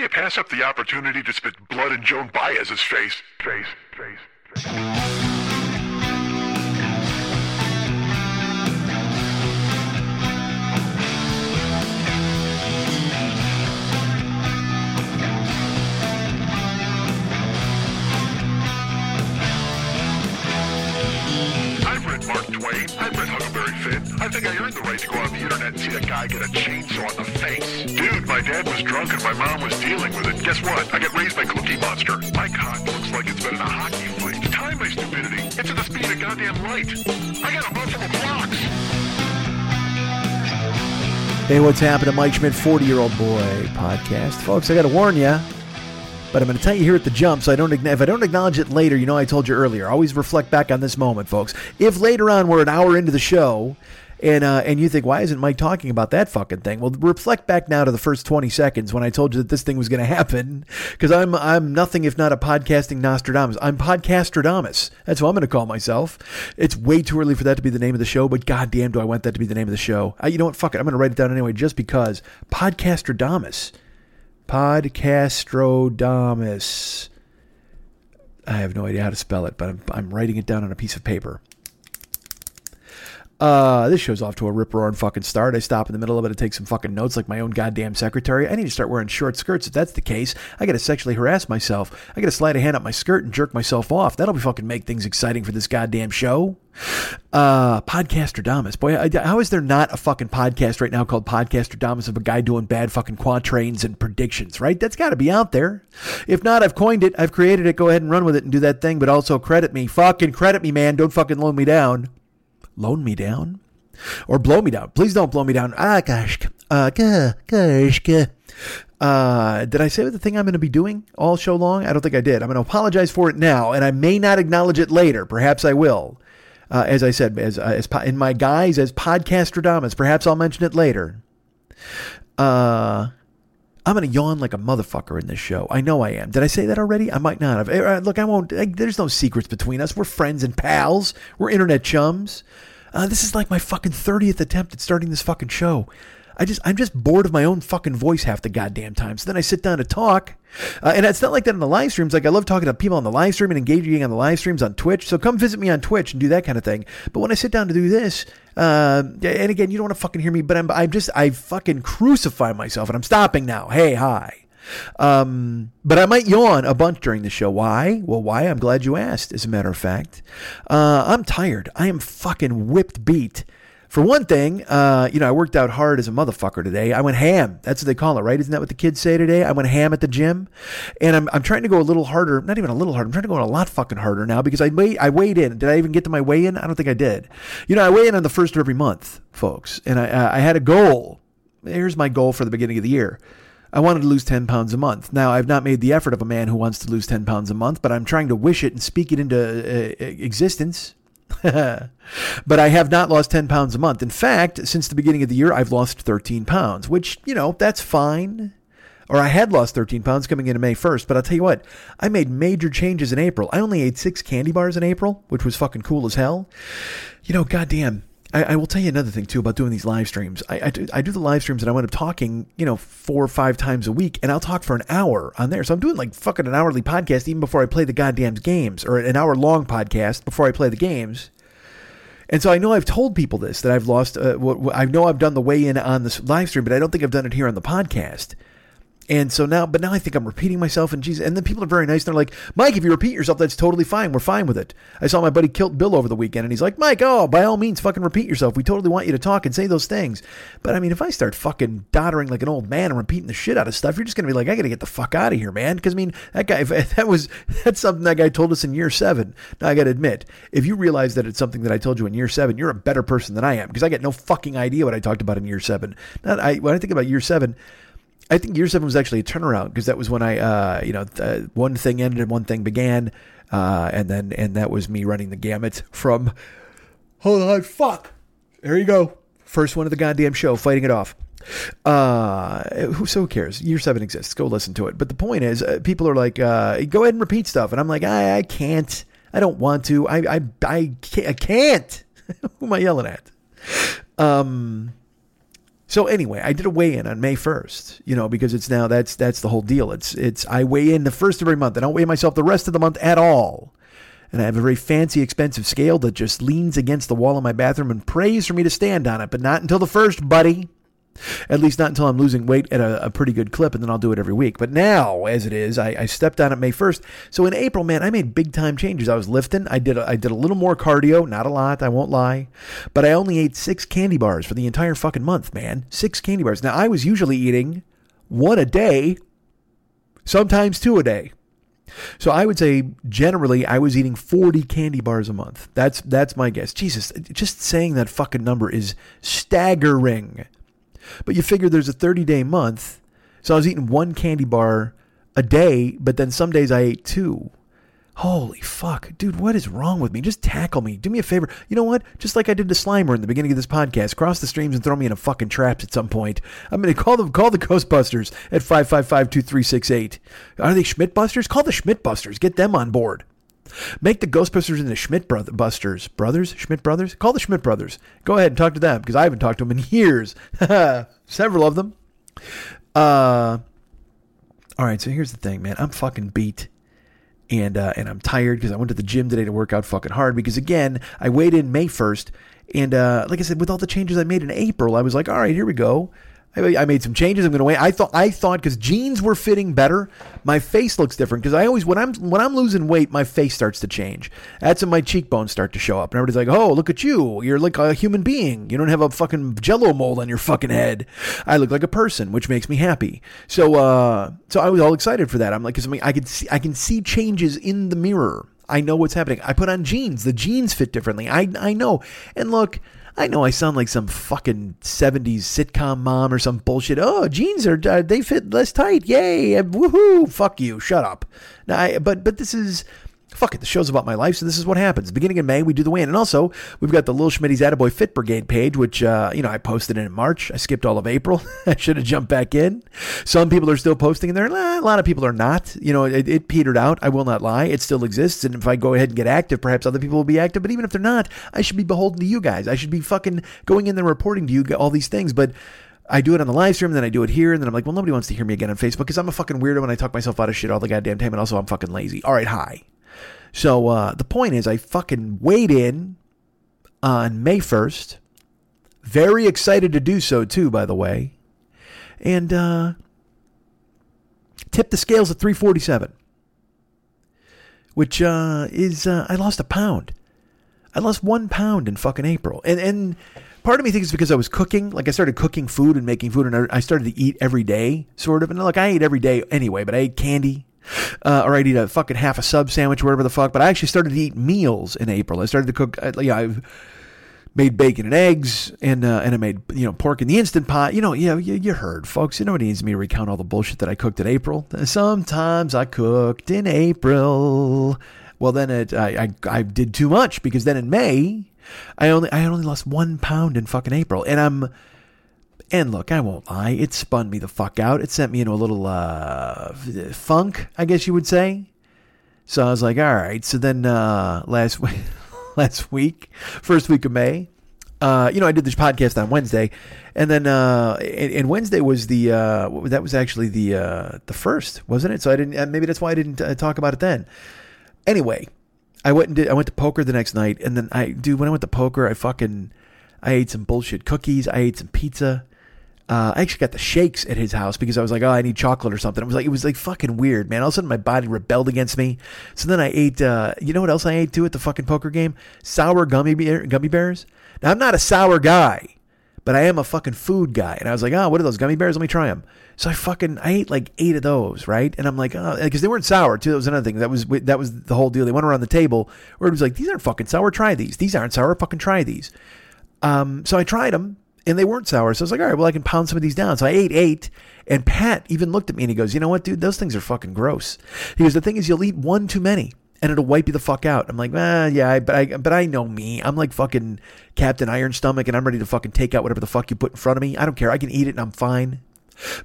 you pass up the opportunity to spit blood in Joan Baez's face? Face, face, face. I think I earned the right to go on the internet and see a guy get a chainsaw in the face. Dude, my dad was drunk and my mom was dealing with it. Guess what? I got raised by Cookie Monster. My cock looks like it's been in a hockey fight. Time my stupidity. It's at the speed of goddamn light. I got a multiple Blocks. Hey, what's happening? Mike Schmidt, 40 year old boy podcast. Folks, I got to warn you, but I'm going to tell you here at the jump so I don't, if I don't acknowledge it later, you know I told you earlier. Always reflect back on this moment, folks. If later on we're an hour into the show and, uh, and you think, why isn't Mike talking about that fucking thing? Well, reflect back now to the first 20 seconds when I told you that this thing was going to happen because I'm, I'm nothing if not a podcasting Nostradamus. I'm Podcastradamus. That's what I'm going to call myself. It's way too early for that to be the name of the show, but goddamn, do I want that to be the name of the show. Uh, you know what? Fuck it. I'm going to write it down anyway just because. Podcastradamus. Podcastrodamus. I have no idea how to spell it, but I'm, I'm writing it down on a piece of paper. Uh, this show's off to a rip roaring fucking start. I stop in the middle of it to take some fucking notes like my own goddamn secretary. I need to start wearing short skirts if that's the case. I gotta sexually harass myself. I gotta slide a hand up my skirt and jerk myself off. That'll be fucking make things exciting for this goddamn show. Uh, Podcaster Podcastradamus. Boy, I, how is there not a fucking podcast right now called Podcaster Podcastradamus of a guy doing bad fucking quatrains and predictions, right? That's gotta be out there. If not, I've coined it. I've created it. Go ahead and run with it and do that thing, but also credit me. Fucking credit me, man. Don't fucking loan me down loan me down or blow me down. Please don't blow me down. Ah, gosh. Uh, gosh. gosh. Uh, did I say the thing I'm going to be doing all show long? I don't think I did. I'm going to apologize for it now, and I may not acknowledge it later. Perhaps I will. Uh, as I said, as, uh, as in my guise as podcastradamus. Perhaps I'll mention it later. Uh, I'm going to yawn like a motherfucker in this show. I know I am. Did I say that already? I might not have. Uh, look, I won't. I, there's no secrets between us. We're friends and pals. We're internet chums. Uh, this is like my fucking 30th attempt at starting this fucking show. I just, I'm just bored of my own fucking voice half the goddamn time. So then I sit down to talk. Uh, and it's not like that in the live streams. Like I love talking to people on the live stream and engaging on the live streams on Twitch. So come visit me on Twitch and do that kind of thing. But when I sit down to do this, uh, and again, you don't want to fucking hear me, but I'm, I'm just, I fucking crucify myself and I'm stopping now. Hey, hi. Um, but I might yawn a bunch during the show. Why? Well, why? I'm glad you asked, as a matter of fact. Uh, I'm tired. I am fucking whipped beat. For one thing, uh, you know, I worked out hard as a motherfucker today. I went ham. That's what they call it, right? Isn't that what the kids say today? I went ham at the gym. And I'm, I'm trying to go a little harder, not even a little harder. I'm trying to go a lot fucking harder now because I weighed, I weighed in. Did I even get to my weigh in? I don't think I did. You know, I weigh in on the first of every month, folks. And I, I had a goal. Here's my goal for the beginning of the year. I wanted to lose 10 pounds a month. Now, I've not made the effort of a man who wants to lose 10 pounds a month, but I'm trying to wish it and speak it into uh, existence. but I have not lost 10 pounds a month. In fact, since the beginning of the year, I've lost 13 pounds, which, you know, that's fine. Or I had lost 13 pounds coming into May 1st, but I'll tell you what, I made major changes in April. I only ate six candy bars in April, which was fucking cool as hell. You know, goddamn. I, I will tell you another thing too about doing these live streams. I, I, do, I do the live streams and I wind up talking, you know, four or five times a week, and I'll talk for an hour on there. So I'm doing like fucking an hourly podcast even before I play the goddamn games, or an hour long podcast before I play the games. And so I know I've told people this that I've lost. Uh, what, I know I've done the weigh in on this live stream, but I don't think I've done it here on the podcast. And so now, but now I think I'm repeating myself, and Jesus, and then people are very nice. They're like, Mike, if you repeat yourself, that's totally fine. We're fine with it. I saw my buddy Kilt Bill over the weekend, and he's like, Mike, oh, by all means, fucking repeat yourself. We totally want you to talk and say those things. But I mean, if I start fucking doddering like an old man and repeating the shit out of stuff, you're just gonna be like, I gotta get the fuck out of here, man. Because I mean, that guy, that was that's something that guy told us in year seven. Now I gotta admit, if you realize that it's something that I told you in year seven, you're a better person than I am because I get no fucking idea what I talked about in year seven. I when I think about year seven. I think year seven was actually a turnaround because that was when I, uh, you know, uh, one thing ended and one thing began, uh, and then and that was me running the gamut from. Hold on, fuck. There you go. First one of the goddamn show, fighting it off. Uh, who so cares? Year seven exists. Go listen to it. But the point is, uh, people are like, uh, go ahead and repeat stuff, and I'm like, I, I can't. I don't want to. I I I can't. I can't. who am I yelling at? Um. So anyway, I did a weigh in on May 1st, you know, because it's now that's that's the whole deal. It's it's I weigh in the first of every month. I don't weigh myself the rest of the month at all. And I have a very fancy, expensive scale that just leans against the wall in my bathroom and prays for me to stand on it, but not until the first, buddy. At least not until I'm losing weight at a, a, pretty good clip, and then I'll do it every week. But now, as it is, I, I, stepped on it May 1st. So in April, man, I made big time changes. I was lifting. I did a, I did a little more cardio, not a lot, I won't lie. But I only ate six candy bars for the entire fucking month, man. Six candy bars. Now I was usually eating one a day, sometimes two a day. So I would say generally I was eating 40 candy bars a month. That's that's my guess. Jesus, just saying that fucking number is staggering. But you figure there's a 30 day month. So I was eating one candy bar a day, but then some days I ate two. Holy fuck, dude, what is wrong with me? Just tackle me. Do me a favor. You know what? Just like I did to Slimer in the beginning of this podcast, cross the streams and throw me in a fucking traps at some point. I'm gonna call them call the Ghostbusters at 555-2368. Are they Schmidtbusters? Call the Schmidtbusters. Get them on board. Make the Ghostbusters and the Schmidt Busters. Brothers? Schmidt Brothers? Call the Schmidt Brothers. Go ahead and talk to them because I haven't talked to them in years. Several of them. Uh, all right, so here's the thing, man. I'm fucking beat. And, uh, and I'm tired because I went to the gym today to work out fucking hard because again I weighed in May 1st and uh, like I said with all the changes I made in April I was like all right here we go I made some changes. I'm going to wait. I thought I thought because jeans were fitting better, my face looks different. Because I always when I'm when I'm losing weight, my face starts to change. That's when my cheekbones start to show up, and everybody's like, "Oh, look at you! You're like a human being. You don't have a fucking Jello mold on your fucking head. I look like a person, which makes me happy." So, uh, so I was all excited for that. I'm like, because I, mean, I could see I can see changes in the mirror. I know what's happening. I put on jeans. The jeans fit differently. I I know. And look. I know I sound like some fucking 70s sitcom mom or some bullshit. Oh, jeans are uh, they fit less tight. Yay. Woohoo. Fuck you. Shut up. Now, I, but but this is fuck it, the show's about my life, so this is what happens. Beginning in May, we do the weigh-in. And also, we've got the Lil Schmitty's Attaboy Fit Brigade page, which, uh, you know, I posted in March. I skipped all of April. I should have jumped back in. Some people are still posting in there. A lot of people are not. You know, it, it petered out. I will not lie. It still exists. And if I go ahead and get active, perhaps other people will be active. But even if they're not, I should be beholden to you guys. I should be fucking going in there reporting to you all these things. But I do it on the live stream, then I do it here, and then I'm like, well, nobody wants to hear me again on Facebook because I'm a fucking weirdo and I talk myself out of shit all the goddamn time, and also I'm fucking lazy. All right, hi. So uh, the point is, I fucking weighed in on May 1st. Very excited to do so, too, by the way. And uh, tipped the scales at 347, which uh, is, uh, I lost a pound. I lost one pound in fucking April. And, and part of me thinks it's because I was cooking. Like I started cooking food and making food, and I started to eat every day, sort of. And like I ate every day anyway, but I ate candy uh, or I'd eat a fucking half a sub sandwich, whatever the fuck. But I actually started to eat meals in April. I started to cook. Uh, yeah, I've made bacon and eggs, and uh, and I made you know pork in the instant pot. You know, yeah, you, you heard, folks. You know, needs me to recount all the bullshit that I cooked in April. Sometimes I cooked in April. Well, then it, I, I I did too much because then in May, I only I only lost one pound in fucking April, and I'm and look, I won't lie, it spun me the fuck out. It sent me into a little uh, funk, I guess you would say. So I was like, all right. So then uh, last week, last week, first week of May, uh, you know, I did this podcast on Wednesday, and then uh, and, and Wednesday was the uh, that was actually the uh, the first, wasn't it? So I didn't. Uh, maybe that's why I didn't uh, talk about it then. Anyway, I went and did. I went to poker the next night, and then I, dude, when I went to poker, I fucking, I ate some bullshit cookies. I ate some pizza. Uh, I actually got the shakes at his house because I was like, oh, I need chocolate or something. It was like it was like fucking weird, man. All of a sudden, my body rebelled against me. So then I ate. Uh, you know what else I ate too at the fucking poker game? Sour gummy bear, gummy bears. Now I'm not a sour guy, but I am a fucking food guy. And I was like, oh, what are those gummy bears? Let me try them. So I fucking I ate like eight of those, right? And I'm like, oh, because they weren't sour too. That was another thing. That was that was the whole deal. They went around the table where it was like, these aren't fucking sour. Try these. These aren't sour. Fucking try these. Um, so I tried them and they weren't sour. So I was like, all right, well, I can pound some of these down. So I ate eight. And Pat even looked at me and he goes, you know what, dude? Those things are fucking gross. He goes, the thing is, you'll eat one too many and it'll wipe you the fuck out. I'm like, ah, yeah, but I, but I know me. I'm like fucking Captain Iron Stomach and I'm ready to fucking take out whatever the fuck you put in front of me. I don't care. I can eat it and I'm fine.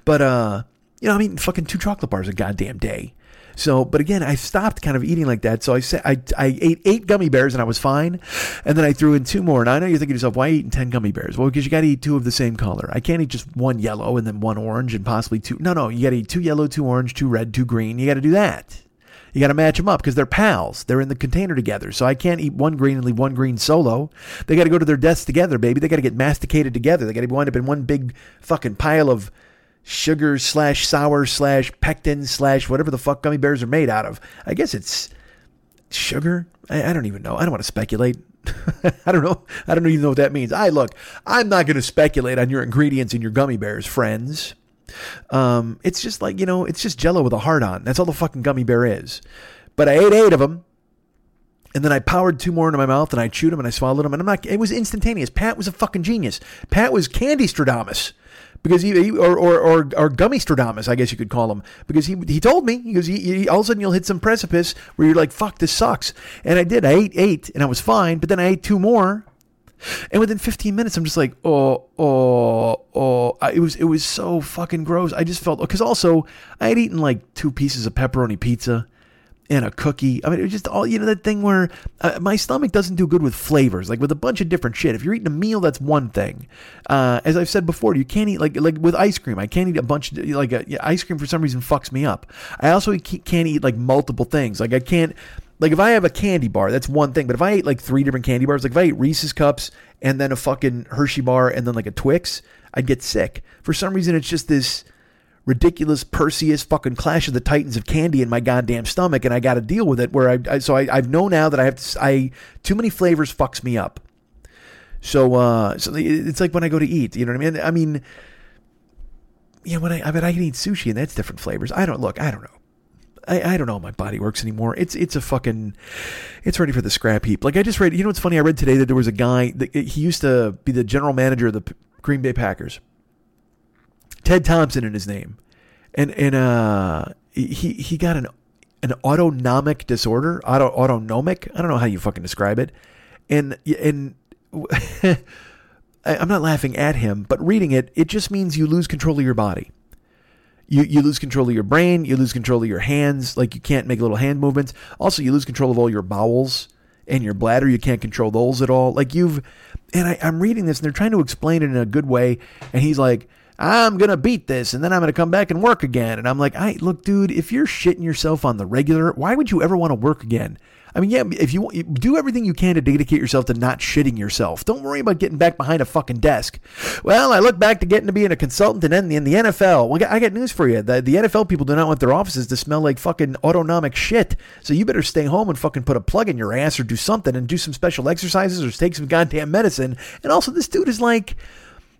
But, uh, you know, I'm eating fucking two chocolate bars a goddamn day. So, but again, I stopped kind of eating like that. So I said I, I ate eight gummy bears and I was fine, and then I threw in two more. And I know you're thinking to yourself, why eating ten gummy bears? Well, because you got to eat two of the same color. I can't eat just one yellow and then one orange and possibly two. No, no, you got to eat two yellow, two orange, two red, two green. You got to do that. You got to match them up because they're pals. They're in the container together. So I can't eat one green and leave one green solo. They got to go to their deaths together, baby. They got to get masticated together. They got to wind up in one big fucking pile of sugar slash sour slash pectin slash whatever the fuck gummy bears are made out of. I guess it's sugar. I, I don't even know. I don't want to speculate. I don't know. I don't even know what that means. I look. I'm not going to speculate on your ingredients in your gummy bears, friends. Um, it's just like, you know, it's just jello with a heart on. That's all the fucking gummy bear is. But I ate eight of them. And then I powered two more into my mouth and I chewed them and I swallowed them. And I'm not, it was instantaneous. Pat was a fucking genius. Pat was Candy Stradamus because he, he or, or, or, or Gummy Stradamus, I guess you could call him, because he, he told me, he goes, he, he, all of a sudden you'll hit some precipice where you're like, fuck, this sucks. And I did. I ate eight and I was fine, but then I ate two more and within 15 minutes, I'm just like, oh, oh, oh. It was it was so fucking gross. I just felt because also I had eaten like two pieces of pepperoni pizza and a cookie. I mean, it was just all you know that thing where uh, my stomach doesn't do good with flavors, like with a bunch of different shit. If you're eating a meal, that's one thing. Uh, as I've said before, you can't eat like like with ice cream. I can't eat a bunch of like a, yeah, ice cream for some reason fucks me up. I also can't eat like multiple things. Like I can't like if I have a candy bar, that's one thing. But if I ate like three different candy bars, like if I ate Reese's cups and then a fucking Hershey bar and then like a Twix, I'd get sick. For some reason, it's just this ridiculous Perseus fucking Clash of the Titans of candy in my goddamn stomach, and I got to deal with it. Where I, I so I, I've know now that I have to. I too many flavors fucks me up. So uh, so it's like when I go to eat. You know what I mean? I mean. Yeah, when I I mean I can eat sushi and that's different flavors. I don't look. I don't know. I, I don't know how my body works anymore. It's it's a fucking it's ready for the scrap heap. Like I just read, you know what's funny? I read today that there was a guy that he used to be the general manager of the Green Bay Packers. Ted Thompson in his name, and and uh he he got an an autonomic disorder, auto autonomic. I don't know how you fucking describe it, and and. I'm not laughing at him, but reading it, it just means you lose control of your body you, you lose control of your brain, you lose control of your hands, like you can't make little hand movements. Also, you lose control of all your bowels and your bladder, you can't control those at all. Like you've, and I, I'm reading this and they're trying to explain it in a good way. And he's like, I'm going to beat this and then I'm going to come back and work again. And I'm like, I look, dude, if you're shitting yourself on the regular, why would you ever want to work again? I mean, yeah, if you do everything you can to dedicate yourself to not shitting yourself, don't worry about getting back behind a fucking desk. Well, I look back to getting to being a consultant and then in the NFL. Well, I got news for you. The, the NFL people do not want their offices to smell like fucking autonomic shit. So you better stay home and fucking put a plug in your ass or do something and do some special exercises or take some goddamn medicine. And also, this dude is like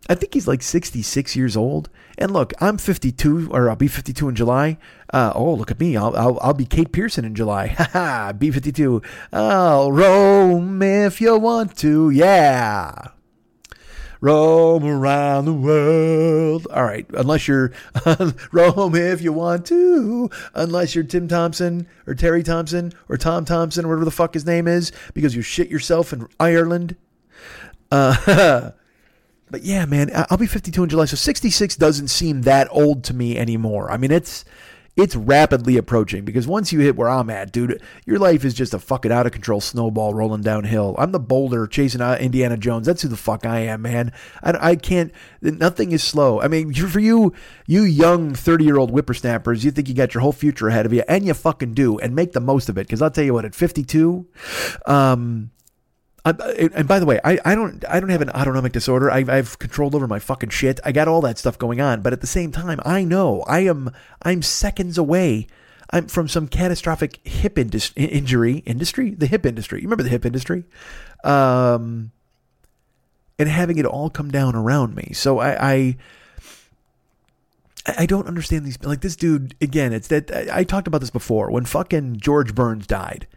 I think he's like 66 years old. And look, I'm 52, or I'll be 52 in July. Uh, oh, look at me. I'll, I'll, I'll be Kate Pierson in July. ha! be 52. I'll roam if you want to. Yeah. Roam around the world. All right. Unless you're roam if you want to. Unless you're Tim Thompson or Terry Thompson or Tom Thompson or whatever the fuck his name is because you shit yourself in Ireland. Uh, but yeah, man, I'll be 52 in July, so 66 doesn't seem that old to me anymore. I mean, it's it's rapidly approaching because once you hit where I'm at, dude, your life is just a fucking out of control snowball rolling downhill. I'm the boulder chasing Indiana Jones. That's who the fuck I am, man. I, I can't. Nothing is slow. I mean, for you, you young 30 year old whippersnappers, you think you got your whole future ahead of you, and you fucking do, and make the most of it. Because I'll tell you what, at 52, um, and by the way, I, I don't I don't have an autonomic disorder. I, I've controlled over my fucking shit. I got all that stuff going on. But at the same time, I know I am I'm seconds away. I'm from some catastrophic hip indus- injury industry, the hip industry. You remember the hip industry, um, and having it all come down around me. So I, I I don't understand these. Like this dude again. It's that I talked about this before when fucking George Burns died.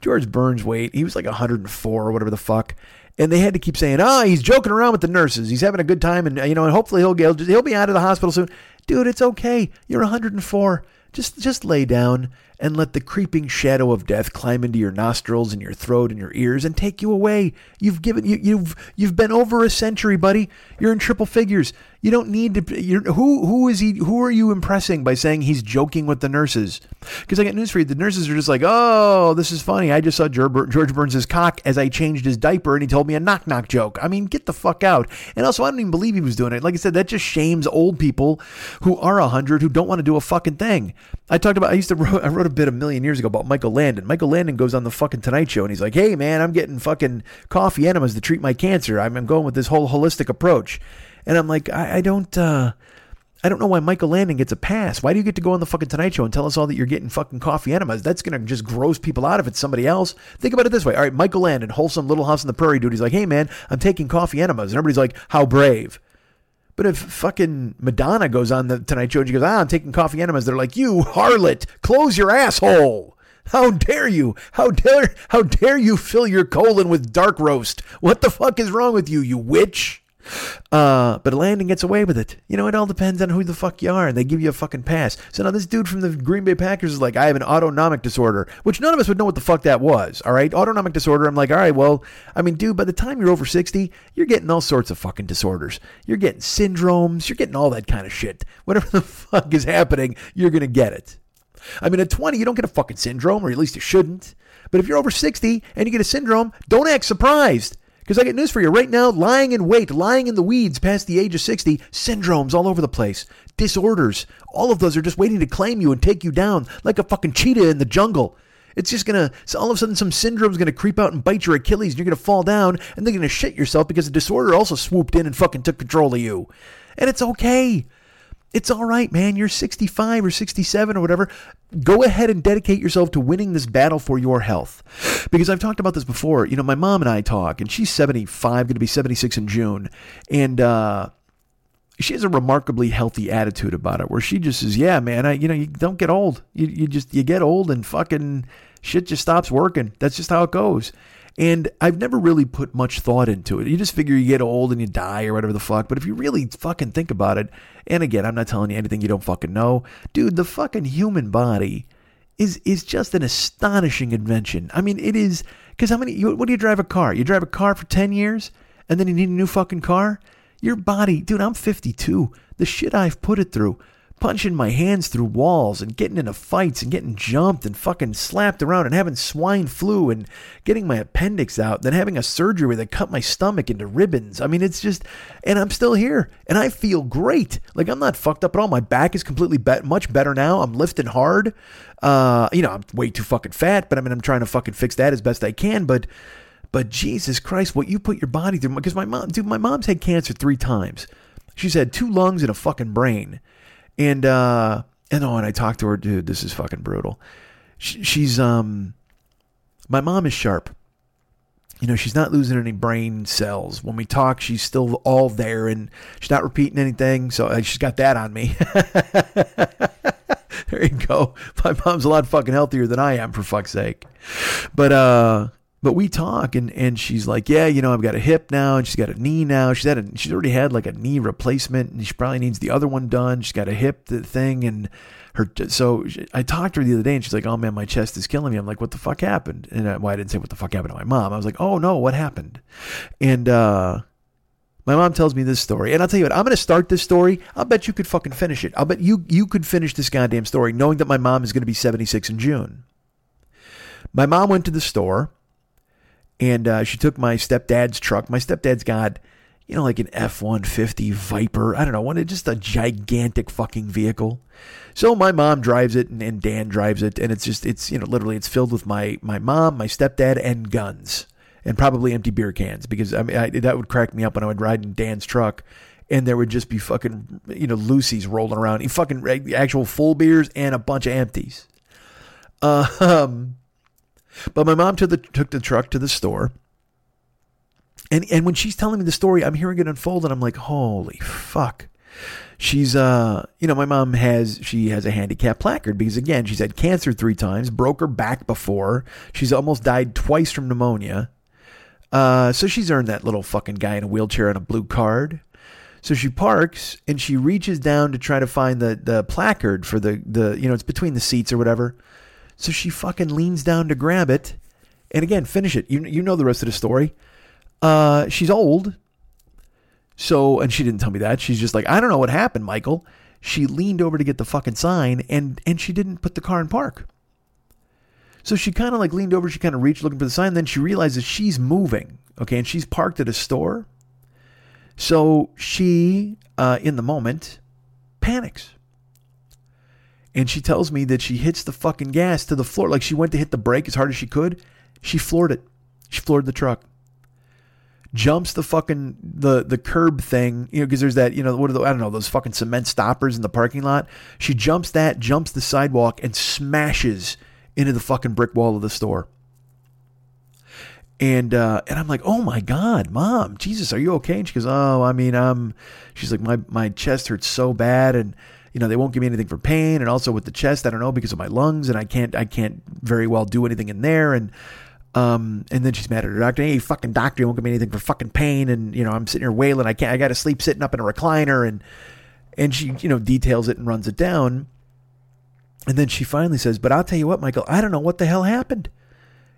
George Burns' weight, he was like 104 or whatever the fuck. And they had to keep saying, "Oh, he's joking around with the nurses. He's having a good time, and you know, and hopefully he'll get, he'll be out of the hospital soon." Dude, it's okay. You're 104. Just just lay down and let the creeping shadow of death climb into your nostrils and your throat and your ears and take you away. You've given you, you've you've been over a century, buddy. You're in triple figures. You don't need to. You're, who who is he? Who are you impressing by saying he's joking with the nurses? Because I got news for you. The nurses are just like, oh, this is funny. I just saw George, George Burns' cock as I changed his diaper, and he told me a knock knock joke. I mean, get the fuck out. And also, I don't even believe he was doing it. Like I said, that just shames old people who are a hundred who don't want to do a fucking thing. I talked about. I used to. I wrote a bit a million years ago about Michael Landon. Michael Landon goes on the fucking Tonight Show and he's like, "Hey man, I'm getting fucking coffee enemas to treat my cancer. I'm, going with this whole holistic approach." And I'm like, I, I don't. uh I don't know why Michael Landon gets a pass. Why do you get to go on the fucking Tonight Show and tell us all that you're getting fucking coffee enemas? That's to just gross people out if it's somebody else. Think about it this way. All right, Michael Landon, wholesome Little House on the Prairie dude. He's like, hey man, I'm taking coffee enemas. And everybody's like, how brave. But if fucking Madonna goes on the Tonight Show and she goes, ah, I'm taking coffee enemas, they're like, you harlot, close your asshole. How dare you? How dare how dare you fill your colon with dark roast? What the fuck is wrong with you, you witch? Uh, but Landon gets away with it. You know, it all depends on who the fuck you are, and they give you a fucking pass. So now this dude from the Green Bay Packers is like, I have an autonomic disorder, which none of us would know what the fuck that was. All right, autonomic disorder. I'm like, all right, well, I mean, dude, by the time you're over sixty, you're getting all sorts of fucking disorders. You're getting syndromes. You're getting all that kind of shit. Whatever the fuck is happening, you're gonna get it. I mean, at 20, you don't get a fucking syndrome, or at least you shouldn't. But if you're over 60 and you get a syndrome, don't act surprised. Because I get news for you right now lying in wait, lying in the weeds past the age of 60, syndromes all over the place, disorders. All of those are just waiting to claim you and take you down like a fucking cheetah in the jungle. It's just gonna, so all of a sudden, some syndrome's gonna creep out and bite your Achilles, and you're gonna fall down, and they're gonna shit yourself because a disorder also swooped in and fucking took control of you. And it's okay. It's all right, man. You're 65 or 67 or whatever. Go ahead and dedicate yourself to winning this battle for your health. Because I've talked about this before. You know, my mom and I talk, and she's 75, going to be 76 in June. And, uh, she has a remarkably healthy attitude about it where she just says, yeah, man, I, you know, you don't get old. You, you just, you get old and fucking shit just stops working. That's just how it goes. And I've never really put much thought into it. You just figure you get old and you die or whatever the fuck. But if you really fucking think about it, and again, I'm not telling you anything you don't fucking know, dude, the fucking human body is is just an astonishing invention. I mean, it is because how many? You, what do you drive a car? You drive a car for ten years, and then you need a new fucking car. Your body, dude. I'm 52. The shit I've put it through punching my hands through walls and getting into fights and getting jumped and fucking slapped around and having swine flu and getting my appendix out, then having a surgery that cut my stomach into ribbons. I mean, it's just, and I'm still here and I feel great. Like I'm not fucked up at all. My back is completely be- much better now. I'm lifting hard. Uh, you know, I'm way too fucking fat, but I mean, I'm trying to fucking fix that as best I can. But, but Jesus Christ, what you put your body through, because my mom, dude, my mom's had cancer three times. She's had two lungs and a fucking brain. And uh, and oh, and I talked to her, dude. This is fucking brutal. She, she's um, my mom is sharp. You know, she's not losing any brain cells. When we talk, she's still all there, and she's not repeating anything. So uh, she's got that on me. there you go. My mom's a lot fucking healthier than I am, for fuck's sake. But uh, but we talk and, and she's like, yeah, you know, I've got a hip now and she's got a knee now. She's had a, she's already had like a knee replacement and she probably needs the other one done. She's got a hip thing and her. So I talked to her the other day and she's like, oh man, my chest is killing me. I'm like, what the fuck happened? And I, well, I didn't say what the fuck happened to my mom. I was like, oh no, what happened? And, uh, my mom tells me this story, and I'll tell you what. I'm going to start this story. I'll bet you could fucking finish it. I'll bet you you could finish this goddamn story, knowing that my mom is going to be 76 in June. My mom went to the store and uh, she took my stepdad's truck. My stepdad's got, you know, like an F 150 Viper. I don't know, one, just a gigantic fucking vehicle. So my mom drives it and, and Dan drives it. And it's just, it's, you know, literally it's filled with my, my mom, my stepdad, and guns. And probably empty beer cans because I mean, I, that would crack me up when I would ride in Dan's truck and there would just be fucking, you know, Lucy's rolling around, fucking actual full beers and a bunch of empties. Uh, um, but my mom took the, took the truck to the store. And, and when she's telling me the story, I'm hearing it unfold and I'm like, holy fuck. She's, uh, you know, my mom has, she has a handicap placard because again, she's had cancer three times, broke her back before. She's almost died twice from pneumonia. Uh, so she's earned that little fucking guy in a wheelchair on a blue card. So she parks and she reaches down to try to find the the placard for the the you know it's between the seats or whatever. So she fucking leans down to grab it, and again finish it. You you know the rest of the story. Uh, she's old. So and she didn't tell me that. She's just like I don't know what happened, Michael. She leaned over to get the fucking sign and and she didn't put the car in park. So she kind of like leaned over, she kind of reached looking for the sign. Then she realizes she's moving, okay, and she's parked at a store. So she, uh, in the moment, panics. And she tells me that she hits the fucking gas to the floor. Like she went to hit the brake as hard as she could. She floored it. She floored the truck. Jumps the fucking the the curb thing, you know, because there's that, you know, what are the I don't know, those fucking cement stoppers in the parking lot. She jumps that, jumps the sidewalk, and smashes into the fucking brick wall of the store. And uh, and I'm like, oh my god, mom, Jesus, are you okay? And she goes, oh, I mean, um, she's like, my my chest hurts so bad, and you know they won't give me anything for pain, and also with the chest, I don't know because of my lungs, and I can't I can't very well do anything in there, and um, and then she's mad at her doctor. Hey, fucking doctor, you won't give me anything for fucking pain, and you know I'm sitting here wailing. I can't. I got to sleep sitting up in a recliner, and and she you know details it and runs it down, and then she finally says, "But I'll tell you what, Michael, I don't know what the hell happened."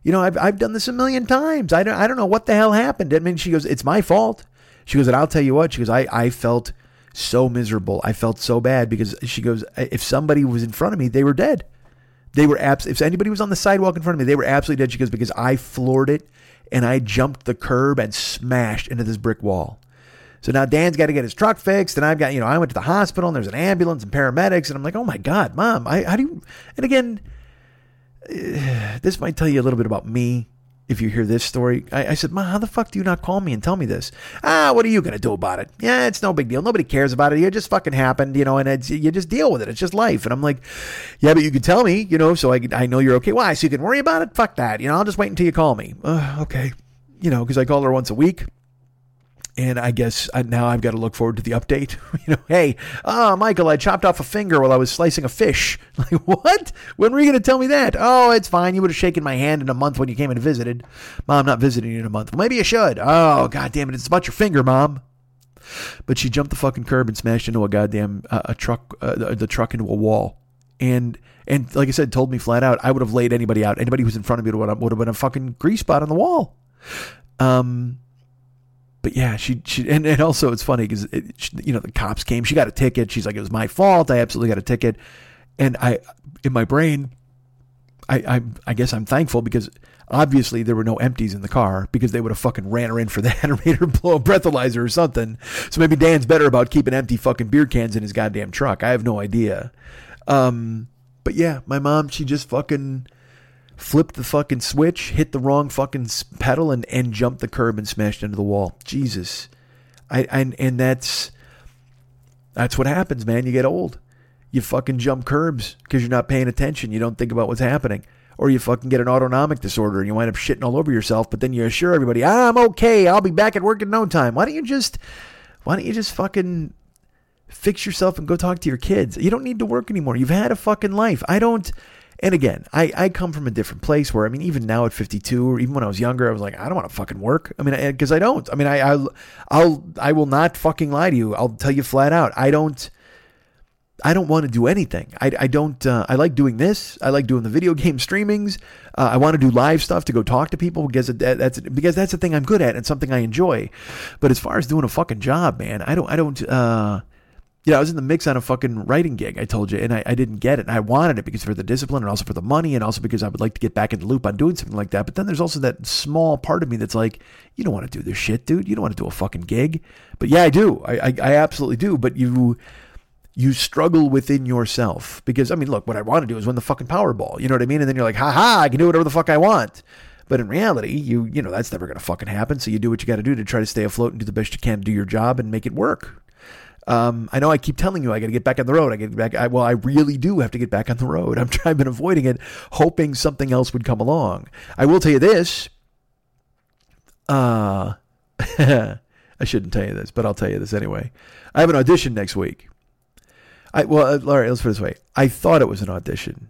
You know, I've, I've done this a million times. I don't, I don't know what the hell happened. I mean, she goes, it's my fault. She goes, and I'll tell you what, she goes, I, I felt so miserable. I felt so bad because she goes, if somebody was in front of me, they were dead. They were abs- if anybody was on the sidewalk in front of me, they were absolutely dead. She goes, because I floored it and I jumped the curb and smashed into this brick wall. So now Dan's got to get his truck fixed, and I've got, you know, I went to the hospital, and there's an ambulance and paramedics, and I'm like, oh my God, mom, I, how do you, and again, this might tell you a little bit about me if you hear this story. I, I, said, Ma, how the fuck do you not call me and tell me this? Ah, what are you going to do about it? Yeah, it's no big deal. Nobody cares about it. It just fucking happened, you know, and you just deal with it. It's just life. And I'm like, yeah, but you can tell me, you know, so I, I know you're okay. Why? So you can worry about it? Fuck that. You know, I'll just wait until you call me. Uh, okay. You know, because I call her once a week and I guess now I've got to look forward to the update. you know, hey, ah, oh, Michael, I chopped off a finger while I was slicing a fish. Like, what? When were you going to tell me that? Oh, it's fine. You would have shaken my hand in a month when you came and visited. Mom, not visiting you in a month. Well, maybe you should. Oh, god damn it, it's about your finger, Mom. But she jumped the fucking curb and smashed into a goddamn uh, a truck, uh, the truck into a wall, and and like I said, told me flat out, I would have laid anybody out. Anybody who's in front of me would have, would have been a fucking grease spot on the wall. Um, but yeah, she she and, and also it's funny because it, you know the cops came. She got a ticket. She's like, it was my fault. I absolutely got a ticket. And I, in my brain, I I, I guess I'm thankful because obviously there were no empties in the car because they would have fucking ran her in for that or made her blow a breathalyzer or something. So maybe Dan's better about keeping empty fucking beer cans in his goddamn truck. I have no idea. Um, but yeah, my mom, she just fucking flipped the fucking switch, hit the wrong fucking pedal, and, and jumped the curb and smashed into the wall. Jesus. I, and, and that's that's what happens, man. You get old. You fucking jump curbs because you're not paying attention. You don't think about what's happening. Or you fucking get an autonomic disorder and you wind up shitting all over yourself, but then you assure everybody, I'm okay, I'll be back at work in no time. Why don't you just why don't you just fucking fix yourself and go talk to your kids? You don't need to work anymore. You've had a fucking life. I don't and again, I, I come from a different place where, I mean, even now at 52, or even when I was younger, I was like, I don't want to fucking work. I mean, because I, I, don't. I mean, I, I, I'll, I will not fucking lie to you. I'll tell you flat out. I don't, I don't want to do anything. I, I don't, uh, I like doing this. I like doing the video game streamings. Uh, I want to do live stuff to go talk to people because that's, because that's the thing I'm good at and something I enjoy. But as far as doing a fucking job, man, I don't, I don't, uh, you know, I was in the mix on a fucking writing gig, I told you, and I, I didn't get it. And I wanted it because for the discipline and also for the money and also because I would like to get back in the loop on doing something like that. But then there's also that small part of me that's like, you don't want to do this shit, dude. You don't want to do a fucking gig. But yeah, I do. I, I, I absolutely do. But you you struggle within yourself because I mean, look, what I want to do is win the fucking Powerball. You know what I mean? And then you're like, ha ha, I can do whatever the fuck I want. But in reality, you you know that's never going to fucking happen. So you do what you got to do to try to stay afloat and do the best you can to do your job and make it work. Um, I know I keep telling you I got to get back on the road. I get back. I, well, I really do have to get back on the road. I'm I've been avoiding it, hoping something else would come along. I will tell you this. Uh, I shouldn't tell you this, but I'll tell you this anyway. I have an audition next week. I well, uh, all right. Let's put it this way. I thought it was an audition,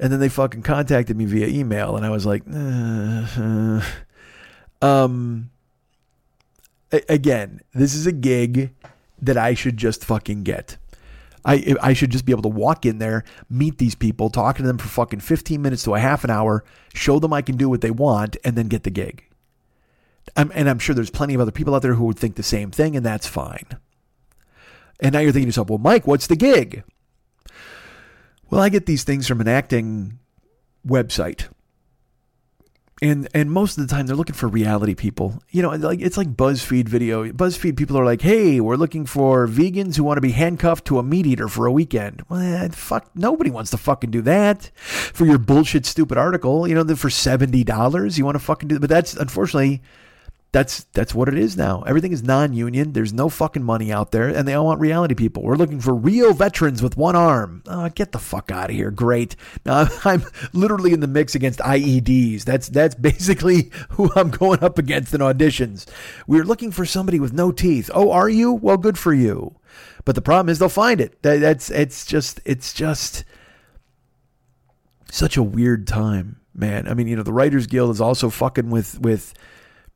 and then they fucking contacted me via email, and I was like, uh, um. again, this is a gig that I should just fucking get. I I should just be able to walk in there, meet these people, talk to them for fucking 15 minutes to a half an hour, show them I can do what they want, and then get the gig. I'm, and I'm sure there's plenty of other people out there who would think the same thing, and that's fine. And now you're thinking to yourself, well, Mike, what's the gig? Well, I get these things from an acting website and and most of the time they're looking for reality people. You know, like it's like BuzzFeed video. BuzzFeed people are like, "Hey, we're looking for vegans who want to be handcuffed to a meat eater for a weekend." Well, eh, fuck, nobody wants to fucking do that for your bullshit, stupid article. You know, for seventy dollars, you want to fucking do. But that's unfortunately that's that's what it is now. Everything is non-union. There's no fucking money out there, and they all want reality people. We're looking for real veterans with one arm. Oh, get the fuck out of here! Great. Now I'm literally in the mix against IEDs. That's that's basically who I'm going up against in auditions. We're looking for somebody with no teeth. Oh, are you? Well, good for you. But the problem is they'll find it. That, that's it's just it's just such a weird time, man. I mean, you know, the Writers Guild is also fucking with with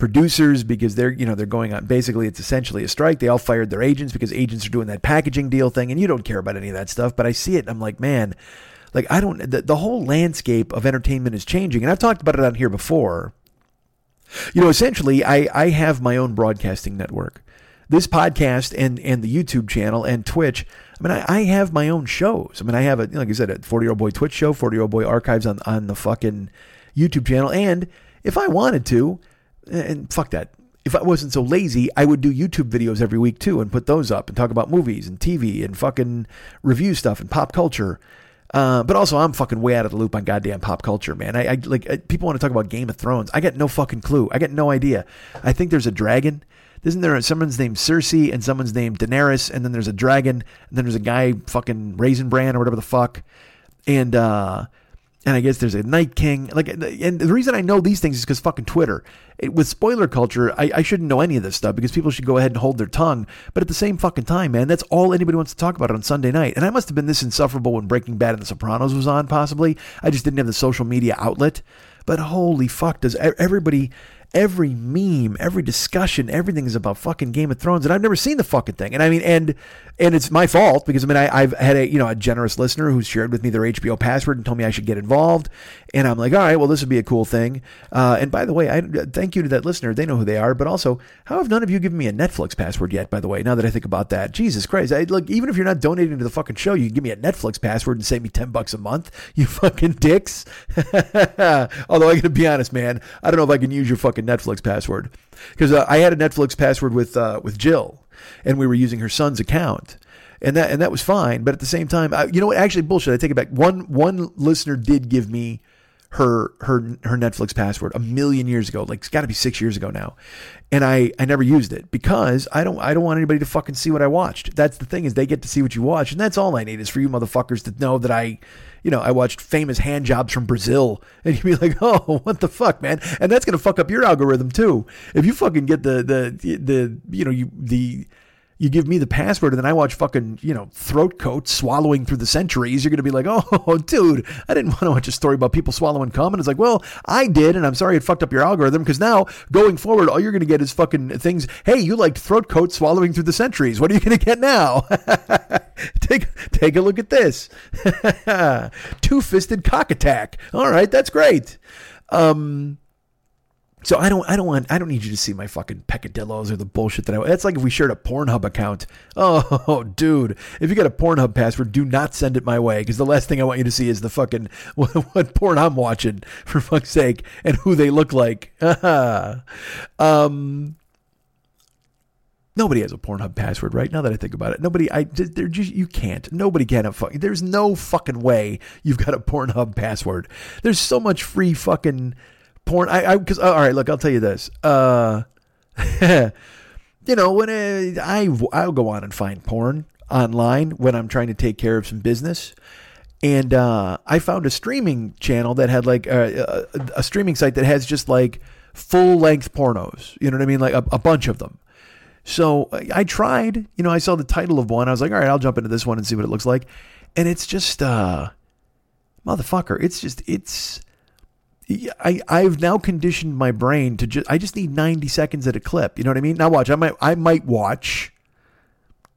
producers because they're you know they're going on basically it's essentially a strike they all fired their agents because agents are doing that packaging deal thing and you don't care about any of that stuff but i see it i'm like man like i don't the, the whole landscape of entertainment is changing and i've talked about it on here before you know essentially i i have my own broadcasting network this podcast and and the youtube channel and twitch I mean, I, I have my own shows. I mean, I have a, like I said, a 40 year old boy Twitch show, 40 year old boy archives on, on the fucking YouTube channel. And if I wanted to, and fuck that. If I wasn't so lazy, I would do YouTube videos every week too and put those up and talk about movies and TV and fucking review stuff and pop culture. Uh, but also, I'm fucking way out of the loop on goddamn pop culture, man. I, I like I, people want to talk about Game of Thrones. I got no fucking clue. I got no idea. I think there's a dragon. Isn't there someone's named Cersei and someone's named Daenerys, and then there's a dragon, and then there's a guy fucking Raisin Bran or whatever the fuck, and uh, and I guess there's a Night King. Like, and the reason I know these things is because fucking Twitter. It, with spoiler culture, I, I, shouldn't know any of this stuff because people should go ahead and hold their tongue. But at the same fucking time, man, that's all anybody wants to talk about on Sunday night. And I must have been this insufferable when Breaking Bad and The Sopranos was on, possibly. I just didn't have the social media outlet. But holy fuck, does everybody every meme, every discussion, everything is about fucking Game of Thrones, and I've never seen the fucking thing. And I mean, and and it's my fault because I mean, I, have had a you know a generous listener who's shared with me their HBO password and told me I should get involved, and I'm like, all right, well, this would be a cool thing. Uh, and by the way, I thank you to that listener; they know who they are. But also, how have none of you given me a Netflix password yet? By the way, now that I think about that, Jesus Christ, I, look, even if you're not donating to the fucking show, you can give me a Netflix password and save me ten bucks a month. You fucking dicks. Although I gotta be honest, man, I don't know if I can use your fucking Netflix password because uh, I had a Netflix password with uh, with Jill, and we were using her son's account, and that and that was fine. But at the same time, I, you know what? Actually, bullshit. I take it back. One one listener did give me her her her Netflix password a million years ago. Like it's got to be six years ago now, and I I never used it because I don't I don't want anybody to fucking see what I watched. That's the thing is they get to see what you watch, and that's all I need is for you motherfuckers to know that I you know, I watched famous hand jobs from Brazil, and you'd be like, "Oh, what the fuck, man?" And that's gonna fuck up your algorithm too. If you fucking get the the the you know you the you give me the password and then I watch fucking, you know, throat coats swallowing through the centuries, you're going to be like, oh, dude, I didn't want to watch a story about people swallowing cum. And it's like, well, I did. And I'm sorry it fucked up your algorithm because now going forward, all you're going to get is fucking things. Hey, you liked throat coats swallowing through the centuries. What are you going to get now? take, take a look at this. Two fisted cock attack. All right, that's great. Um, so I don't, I don't want, I don't need you to see my fucking peccadillos or the bullshit that I. That's like if we shared a Pornhub account. Oh, dude, if you got a Pornhub password, do not send it my way because the last thing I want you to see is the fucking what, what porn I'm watching for fuck's sake and who they look like. um, nobody has a Pornhub password, right? Now that I think about it, nobody. I, they're just, you can't. Nobody can have fucking. There's no fucking way you've got a Pornhub password. There's so much free fucking porn. I because all right, look, I'll tell you this. Uh, you know when I, I I'll go on and find porn online when I'm trying to take care of some business. And uh, I found a streaming channel that had like a, a, a streaming site that has just like full length pornos. You know what I mean? Like a, a bunch of them. So I tried, you know, I saw the title of one. I was like, all right, I'll jump into this one and see what it looks like. And it's just, uh, motherfucker, it's just, it's, I, I've now conditioned my brain to just I just need 90 seconds at a clip. You know what I mean? Now watch. I might I might watch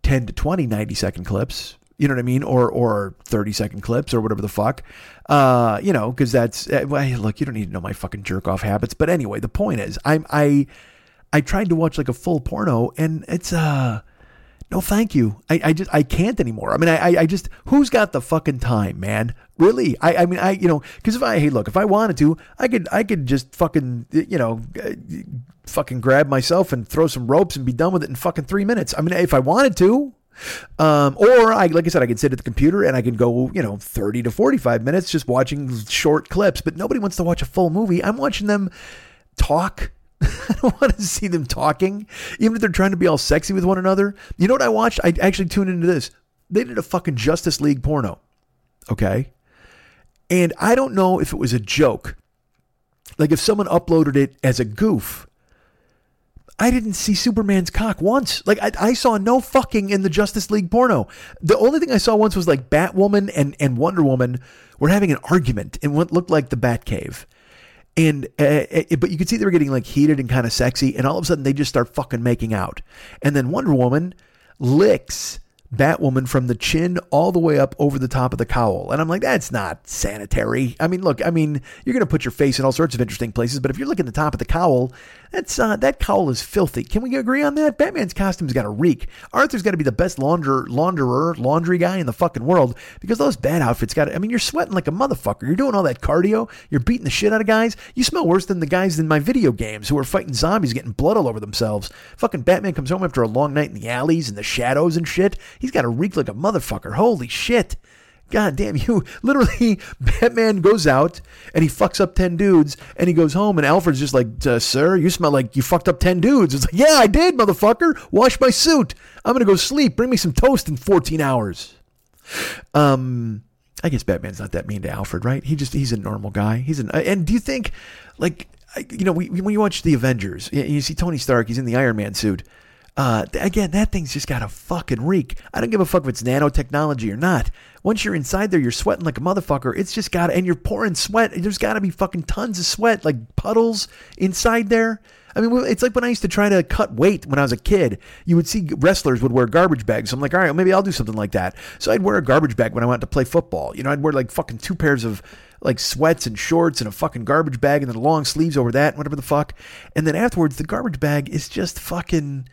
10 to 20 90 second clips. You know what I mean? Or or 30 second clips or whatever the fuck. Uh, you know, because that's uh, well, look, you don't need to know my fucking jerk off habits. But anyway, the point is, I'm I I tried to watch like a full porno, and it's uh no thank you. I, I just i can't anymore. I mean I, I just who's got the fucking time man? Really? I i mean i you know because if i hey look if i wanted to i could i could just fucking you know fucking grab myself and throw some ropes and be done with it in fucking three minutes. I mean if i wanted to um, or I, like I said, I can sit at the computer and I can go, you know, 30 to 45 minutes just watching short clips, but nobody wants to watch a full movie. I'm watching them talk I don't want to see them talking, even if they're trying to be all sexy with one another. You know what I watched? I actually tuned into this. They did a fucking Justice League porno. Okay. And I don't know if it was a joke. Like if someone uploaded it as a goof. I didn't see Superman's cock once. Like I, I, saw no fucking in the Justice League porno. The only thing I saw once was like Batwoman and, and Wonder Woman were having an argument in what looked like the Batcave and uh, uh, but you could see they were getting like heated and kind of sexy and all of a sudden they just start fucking making out. And then wonder woman licks Batwoman from the chin all the way up over the top of the cowl. And I'm like, that's not sanitary. I mean, look, I mean, you're going to put your face in all sorts of interesting places, but if you're looking at the top of the cowl, that's uh, that cowl is filthy. Can we agree on that? Batman's costume's got a reek. Arthur's got to be the best launder, launderer, laundry guy in the fucking world because those bad outfits got. I mean, you're sweating like a motherfucker. You're doing all that cardio. You're beating the shit out of guys. You smell worse than the guys in my video games who are fighting zombies, getting blood all over themselves. Fucking Batman comes home after a long night in the alleys and the shadows and shit. He's got to reek like a motherfucker. Holy shit. God damn you. Literally, Batman goes out and he fucks up 10 dudes and he goes home and Alfred's just like, uh, Sir, you smell like you fucked up 10 dudes. It's like, Yeah, I did, motherfucker. Wash my suit. I'm going to go sleep. Bring me some toast in 14 hours. Um, I guess Batman's not that mean to Alfred, right? He just, he's a normal guy. He's an, and do you think, like, you know, when you watch the Avengers, you see Tony Stark, he's in the Iron Man suit. Uh, again, that thing's just got a fucking reek. I don't give a fuck if it's nanotechnology or not. Once you're inside there, you're sweating like a motherfucker. It's just got, and you're pouring sweat. There's got to be fucking tons of sweat, like puddles inside there. I mean, it's like when I used to try to cut weight when I was a kid. You would see wrestlers would wear garbage bags. I'm like, all right, maybe I'll do something like that. So I'd wear a garbage bag when I went to play football. You know, I'd wear like fucking two pairs of like sweats and shorts and a fucking garbage bag and then long sleeves over that, and whatever the fuck. And then afterwards, the garbage bag is just fucking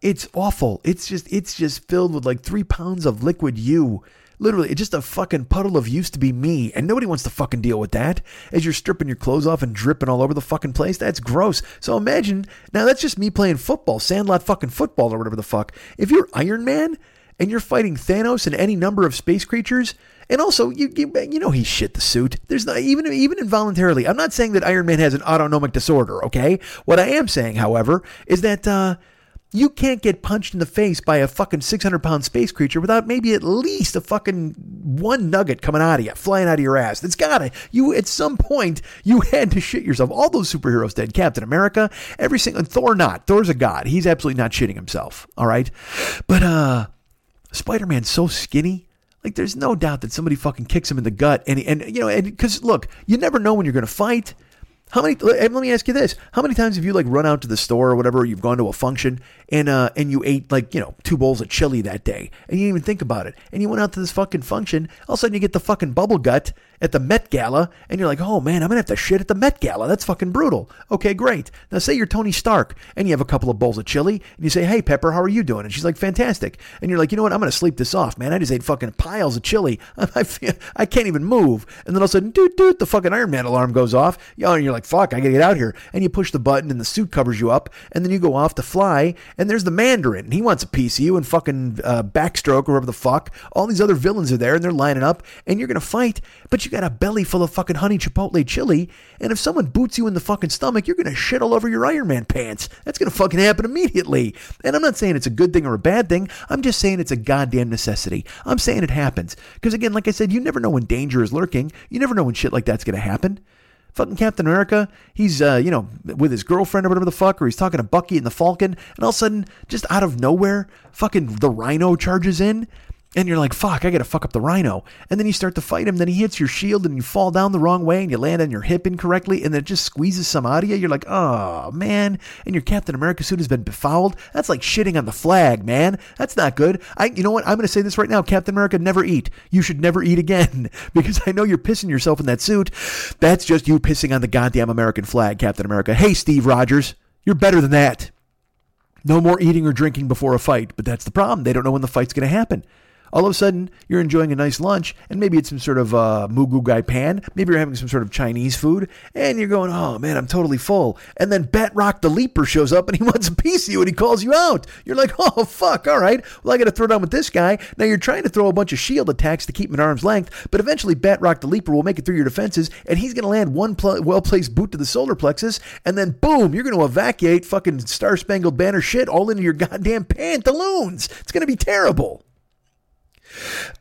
it's awful. It's just it's just filled with like three pounds of liquid you. Literally, it's just a fucking puddle of used to be me, and nobody wants to fucking deal with that. As you're stripping your clothes off and dripping all over the fucking place, that's gross. So imagine now that's just me playing football, sandlot fucking football or whatever the fuck. If you're Iron Man and you're fighting Thanos and any number of space creatures, and also, you, you you know he shit the suit. There's not even even involuntarily. I'm not saying that Iron Man has an autonomic disorder. Okay, what I am saying, however, is that uh, you can't get punched in the face by a fucking 600 pound space creature without maybe at least a fucking one nugget coming out of you, flying out of your ass. It's gotta, you, at some point, you had to shit yourself. All those superheroes did. Captain America, every single, Thor not. Thor's a god. He's absolutely not shitting himself. All right. But, uh, Spider Man's so skinny. Like, there's no doubt that somebody fucking kicks him in the gut. And, and you know, and because look, you never know when you're to fight. How many? Let me ask you this: How many times have you like run out to the store or whatever? Or you've gone to a function and uh and you ate like you know two bowls of chili that day and you didn't even think about it and you went out to this fucking function. All of a sudden you get the fucking bubble gut at the Met Gala and you're like, oh man, I'm gonna have to shit at the Met Gala. That's fucking brutal. Okay, great. Now say you're Tony Stark and you have a couple of bowls of chili and you say, hey Pepper, how are you doing? And she's like, fantastic. And you're like, you know what? I'm gonna sleep this off, man. I just ate fucking piles of chili. I feel, I can't even move. And then all of a sudden, dude, dude, the fucking Iron Man alarm goes off. and you're like, fuck, I gotta get out here. And you push the button and the suit covers you up and then you go off to fly and there's the Mandarin and he wants a piece of you and fucking uh, Backstroke or whatever the fuck. All these other villains are there and they're lining up and you're gonna fight, but you got a belly full of fucking honey chipotle chili. And if someone boots you in the fucking stomach, you're gonna shit all over your Iron Man pants. That's gonna fucking happen immediately. And I'm not saying it's a good thing or a bad thing. I'm just saying it's a goddamn necessity. I'm saying it happens because again, like I said, you never know when danger is lurking. You never know when shit like that's gonna happen fucking Captain America, he's, uh, you know, with his girlfriend or whatever the fuck, or he's talking to Bucky and the Falcon, and all of a sudden, just out of nowhere, fucking the Rhino charges in. And you're like, fuck, I gotta fuck up the rhino. And then you start to fight him, then he hits your shield and you fall down the wrong way and you land on your hip incorrectly and then it just squeezes some out of you. You're like, oh man. And your Captain America suit has been befouled. That's like shitting on the flag, man. That's not good. I you know what? I'm gonna say this right now. Captain America, never eat. You should never eat again. because I know you're pissing yourself in that suit. That's just you pissing on the goddamn American flag, Captain America. Hey, Steve Rogers, you're better than that. No more eating or drinking before a fight, but that's the problem. They don't know when the fight's going to happen. All of a sudden, you're enjoying a nice lunch, and maybe it's some sort of uh, goo gai pan. Maybe you're having some sort of Chinese food, and you're going, oh man, I'm totally full. And then Batroc the Leaper shows up, and he wants a piece of you, and he calls you out. You're like, oh fuck, all right. Well, I got to throw down with this guy. Now you're trying to throw a bunch of shield attacks to keep him at arm's length, but eventually Batroc the Leaper will make it through your defenses, and he's to land one pl- well placed boot to the solar plexus, and then boom, you're to evacuate fucking Star Spangled Banner shit all into your goddamn pantaloons. It's to be terrible.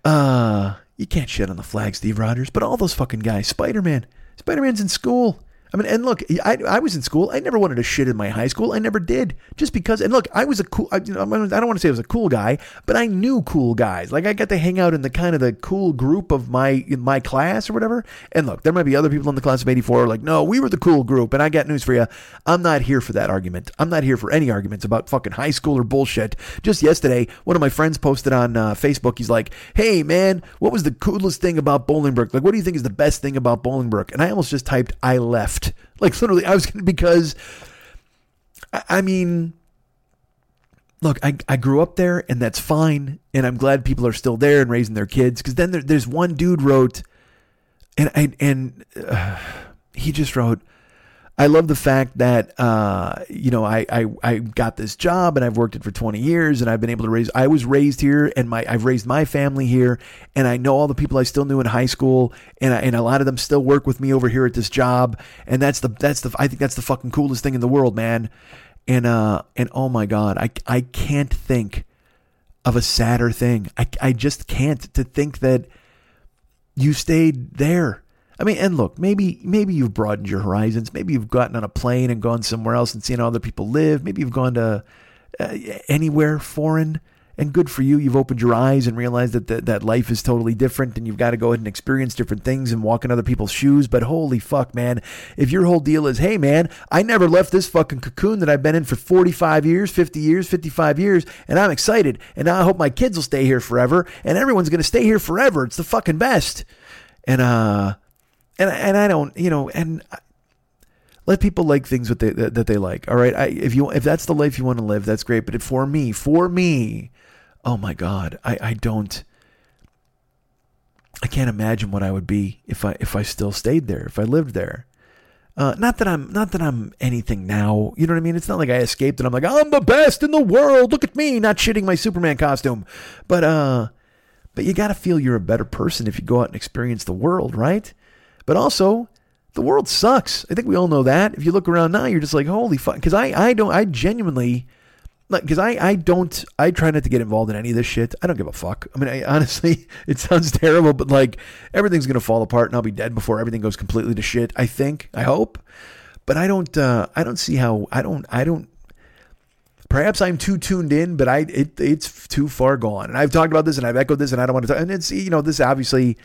Uh, you can't shit on the flag, Steve Rogers, but all those fucking guys, Spider Man, Spider Man's in school. I mean, and look, I, I was in school. I never wanted to shit in my high school. I never did, just because. And look, I was a cool. I, you know, I don't want to say I was a cool guy, but I knew cool guys. Like I got to hang out in the kind of the cool group of my my class or whatever. And look, there might be other people in the class of '84 like, no, we were the cool group. And I got news for you. I'm not here for that argument. I'm not here for any arguments about fucking high school or bullshit. Just yesterday, one of my friends posted on uh, Facebook. He's like, hey man, what was the coolest thing about Bolingbrook? Like, what do you think is the best thing about Bolingbrook? And I almost just typed, I left. Like literally, I was gonna because I mean, look, I I grew up there, and that's fine, and I'm glad people are still there and raising their kids. Because then there, there's one dude wrote, and and and uh, he just wrote. I love the fact that uh, you know I, I I got this job and I've worked it for 20 years and I've been able to raise. I was raised here and my I've raised my family here and I know all the people I still knew in high school and I, and a lot of them still work with me over here at this job and that's the that's the I think that's the fucking coolest thing in the world, man. And uh and oh my god, I I can't think of a sadder thing. I I just can't to think that you stayed there I mean, and look, maybe maybe you've broadened your horizons. Maybe you've gotten on a plane and gone somewhere else and seen how other people live. Maybe you've gone to uh, anywhere foreign, and good for you. You've opened your eyes and realized that the, that life is totally different, and you've got to go ahead and experience different things and walk in other people's shoes. But holy fuck, man! If your whole deal is, hey, man, I never left this fucking cocoon that I've been in for 45 years, 50 years, 55 years, and I'm excited, and I hope my kids will stay here forever, and everyone's gonna stay here forever. It's the fucking best. And uh and and I don't, you know, and let people like things that they that they like. All right, I, if you if that's the life you want to live, that's great. But for me, for me, oh my God, I I don't. I can't imagine what I would be if I if I still stayed there, if I lived there. Uh, not that I'm not that I'm anything now. You know what I mean? It's not like I escaped and I'm like I'm the best in the world. Look at me, not shitting my Superman costume. But uh, but you got to feel you're a better person if you go out and experience the world, right? But also, the world sucks. I think we all know that. If you look around now, you're just like, holy fuck. Because I, I don't, I genuinely, because I, I don't, I try not to get involved in any of this shit. I don't give a fuck. I mean, I, honestly, it sounds terrible, but like everything's gonna fall apart and I'll be dead before everything goes completely to shit. I think, I hope, but I don't, uh, I don't see how, I don't, I don't. Perhaps I'm too tuned in, but I, it, it's too far gone. And I've talked about this and I've echoed this, and I don't want to. Talk, and it's, you know, this obviously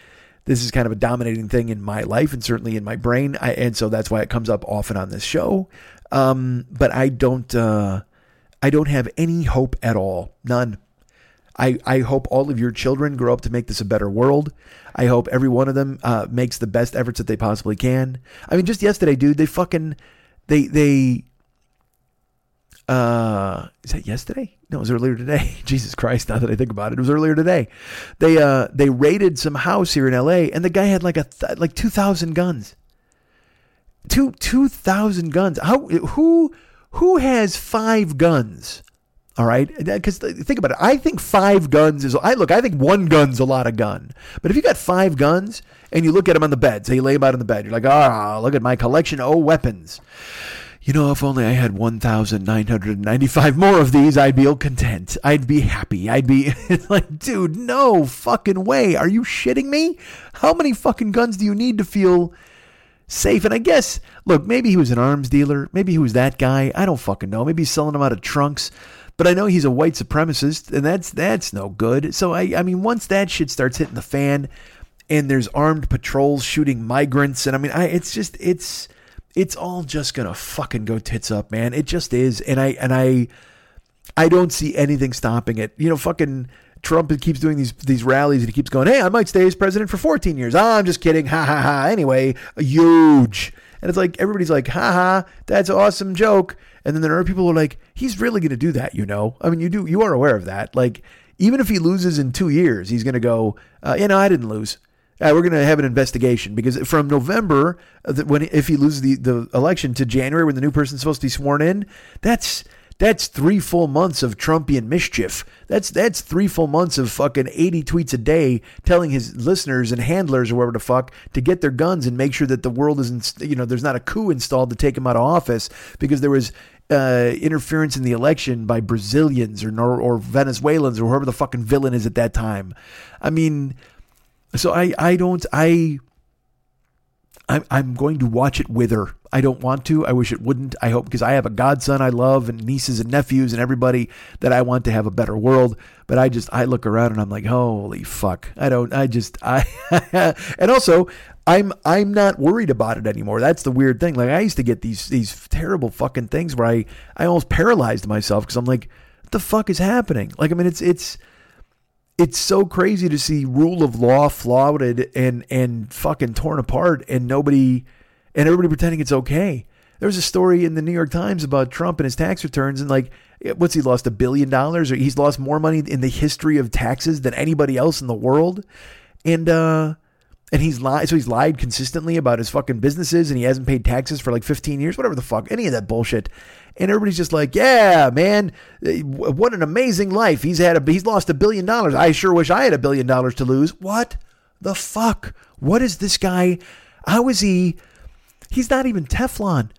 this is kind of a dominating thing in my life and certainly in my brain. I, and so that's why it comes up often on this show. Um, but I don't, uh, I don't have any hope at all. None. I, I hope all of your children grow up to make this a better world. I hope every one of them uh, makes the best efforts that they possibly can. I mean, just yesterday, dude, they fucking they they uh, is that yesterday? No, it was earlier today. Jesus Christ! Now that I think about it, it was earlier today. They uh they raided some house here in L.A. and the guy had like a th- like two thousand guns. Two two thousand guns. How who who has five guns? All right, because think about it. I think five guns is. I look. I think one gun's a lot of gun. But if you got five guns and you look at them on the bed, so you lay them out on the bed, you're like, ah, oh, look at my collection. Oh, weapons you know, if only I had 1,995 more of these, I'd be content. I'd be happy. I'd be like, dude, no fucking way. Are you shitting me? How many fucking guns do you need to feel safe? And I guess, look, maybe he was an arms dealer. Maybe he was that guy. I don't fucking know. Maybe he's selling them out of trunks. But I know he's a white supremacist, and that's that's no good. So I I mean, once that shit starts hitting the fan, and there's armed patrols shooting migrants, and I mean, I it's just it's it's all just gonna fucking go tits up, man. It just is, and I and I I don't see anything stopping it. You know, fucking Trump keeps doing these these rallies and he keeps going, "Hey, I might stay as president for 14 years." Oh, I'm just kidding. Ha ha ha. Anyway, huge. And it's like everybody's like, "Ha ha, that's an awesome joke." And then there are people who are like, "He's really going to do that," you know? I mean, you do you are aware of that. Like even if he loses in 2 years, he's going to go, uh, "You know, I didn't lose." Uh, we're going to have an investigation because from November, uh, when if he loses the, the election to January when the new person's supposed to be sworn in, that's that's three full months of Trumpian mischief. That's that's three full months of fucking 80 tweets a day telling his listeners and handlers or whatever the fuck to get their guns and make sure that the world isn't, you know, there's not a coup installed to take him out of office because there was uh, interference in the election by Brazilians or, or Venezuelans or whoever the fucking villain is at that time. I mean, so I, I don't, I, I'm, I'm going to watch it wither. I don't want to. I wish it wouldn't. I hope because I have a godson I love and nieces and nephews and everybody that I want to have a better world. But I just I look around and I'm like, holy fuck. I don't. I just I and also I'm I'm not worried about it anymore. That's the weird thing. Like I used to get these these terrible fucking things where I I almost paralyzed myself because I'm like, what the fuck is happening? Like I mean, it's it's it's so crazy to see rule of law flouted and and fucking torn apart and nobody and everybody pretending it's okay. There was a story in the New York Times about Trump and his tax returns and like what's he lost a billion dollars or he's lost more money in the history of taxes than anybody else in the world. And uh and he's lied so he's lied consistently about his fucking businesses and he hasn't paid taxes for like 15 years, whatever the fuck, any of that bullshit and everybody's just like, "Yeah, man, eh, what an amazing life he's had. A, he's lost a billion dollars. I sure wish I had a billion dollars to lose. What the fuck? What is this guy? How is he? He's not even Teflon.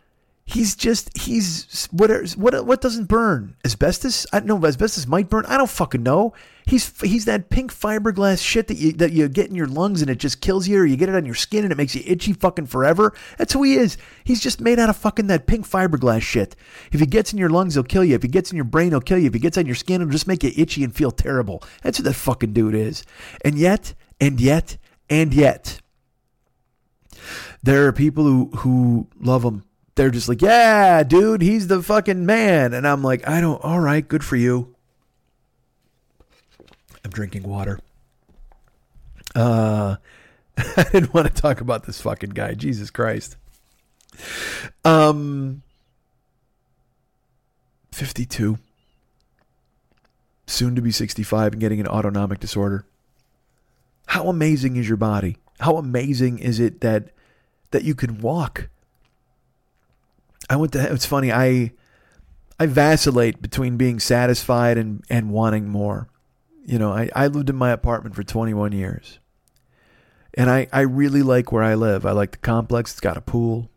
He's just he's what what what doesn't burn? Asbestos? I know. Asbestos might burn. I don't fucking know. He's he's that pink fiberglass shit that you that you get in your lungs and it just kills you, or you get it on your skin and it makes you itchy fucking forever. That's who he is. He's just made out of fucking that pink fiberglass shit. If he gets in your lungs, he'll kill you. If he gets in your brain, he'll kill you. If he gets on your skin, it'll just make you itchy and feel terrible. That's who that fucking dude is. And yet, and yet, and yet, there are people who who love him they're just like, yeah, dude, he's the fucking man. And I'm like, I don't, all right, good for you. I'm drinking water. Uh, I didn't want to talk about this fucking guy. Jesus Christ. Um, 52. Soon to be 65 and getting an autonomic disorder. How amazing is your body? How amazing is it that that you can walk? I went to. It's funny. I I vacillate between being satisfied and and wanting more. You know, I I lived in my apartment for 21 years, and I I really like where I live. I like the complex. It's got a pool.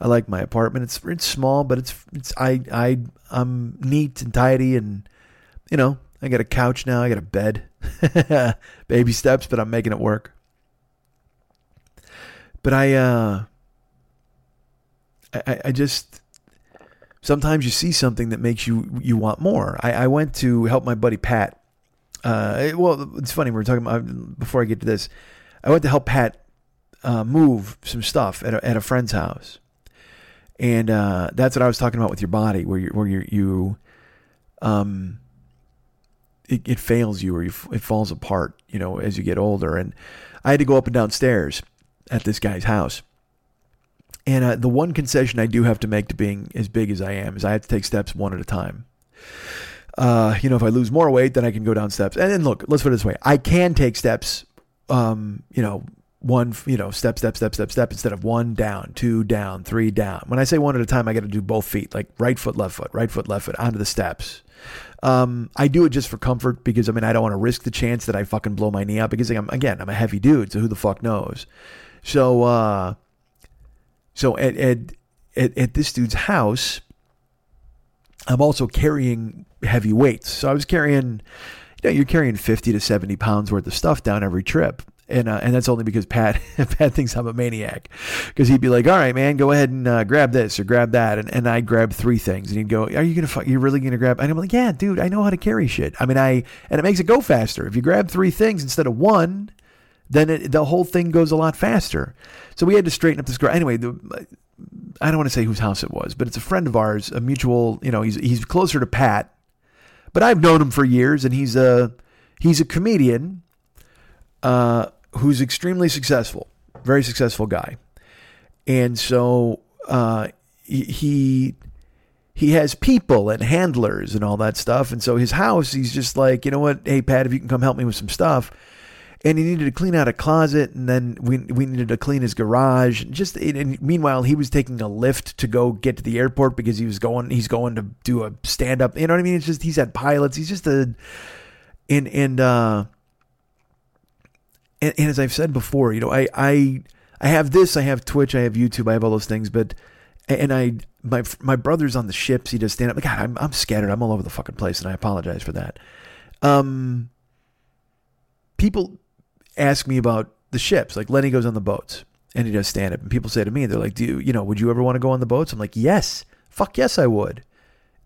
I like my apartment. It's it's small, but it's it's I I I'm neat and tidy, and you know I got a couch now. I got a bed. Baby steps, but I'm making it work. But I uh I, I just sometimes you see something that makes you you want more. I, I went to help my buddy Pat. Uh, well, it's funny we were talking about before I get to this. I went to help Pat uh, move some stuff at a, at a friend's house, and uh, that's what I was talking about with your body, where you where you you um it, it fails you or you, it falls apart, you know, as you get older. And I had to go up and down stairs at this guy's house and uh, the one concession I do have to make to being as big as I am is I have to take steps one at a time. Uh, you know, if I lose more weight, then I can go down steps. And then look, let's put it this way: I can take steps. Um, you know, one, you know, step, step, step, step, step, instead of one down, two down, three down. When I say one at a time, I got to do both feet, like right foot, left foot, right foot, left foot, onto the steps. Um, I do it just for comfort because I mean I don't want to risk the chance that I fucking blow my knee out because I'm again I'm a heavy dude, so who the fuck knows? So uh, so at, at, at, at this dude's house, I'm also carrying heavy weights. So I was carrying, you know, you're carrying 50 to 70 pounds worth of stuff down every trip. And, uh, and that's only because Pat Pat thinks I'm a maniac, because he'd be like, "All right, man, go ahead and uh, grab this or grab that," and, and I'd grab three things, and he'd go, "Are you gonna? You're really gonna grab?" And I'm like, "Yeah, dude, I know how to carry shit. I mean, I and it makes it go faster. If you grab three things instead of one, then it, the whole thing goes a lot faster." So we had to straighten up this girl. Anyway, the, I don't want to say whose house it was, but it's a friend of ours, a mutual. You know, he's he's closer to Pat, but I've known him for years, and he's a he's a comedian uh, who's extremely successful, very successful guy, and so uh, he- he he has people and handlers and all that stuff, and so his house, he's just like, you know what, hey Pat, if you can come help me with some stuff. And he needed to clean out a closet, and then we we needed to clean his garage. Just and meanwhile, he was taking a Lyft to go get to the airport because he was going. He's going to do a stand up. You know what I mean? It's just he's had pilots. He's just a and and uh and, and as I've said before, you know, I I I have this, I have Twitch, I have YouTube, I have all those things, but and I my my brother's on the ships. He does stand up. God, I'm I'm scattered. I'm all over the fucking place, and I apologize for that. Um, people ask me about the ships. Like Lenny goes on the boats, and he does stand up, and people say to me, they're like, "Do you, you know? Would you ever want to go on the boats?" I'm like, "Yes, fuck yes, I would."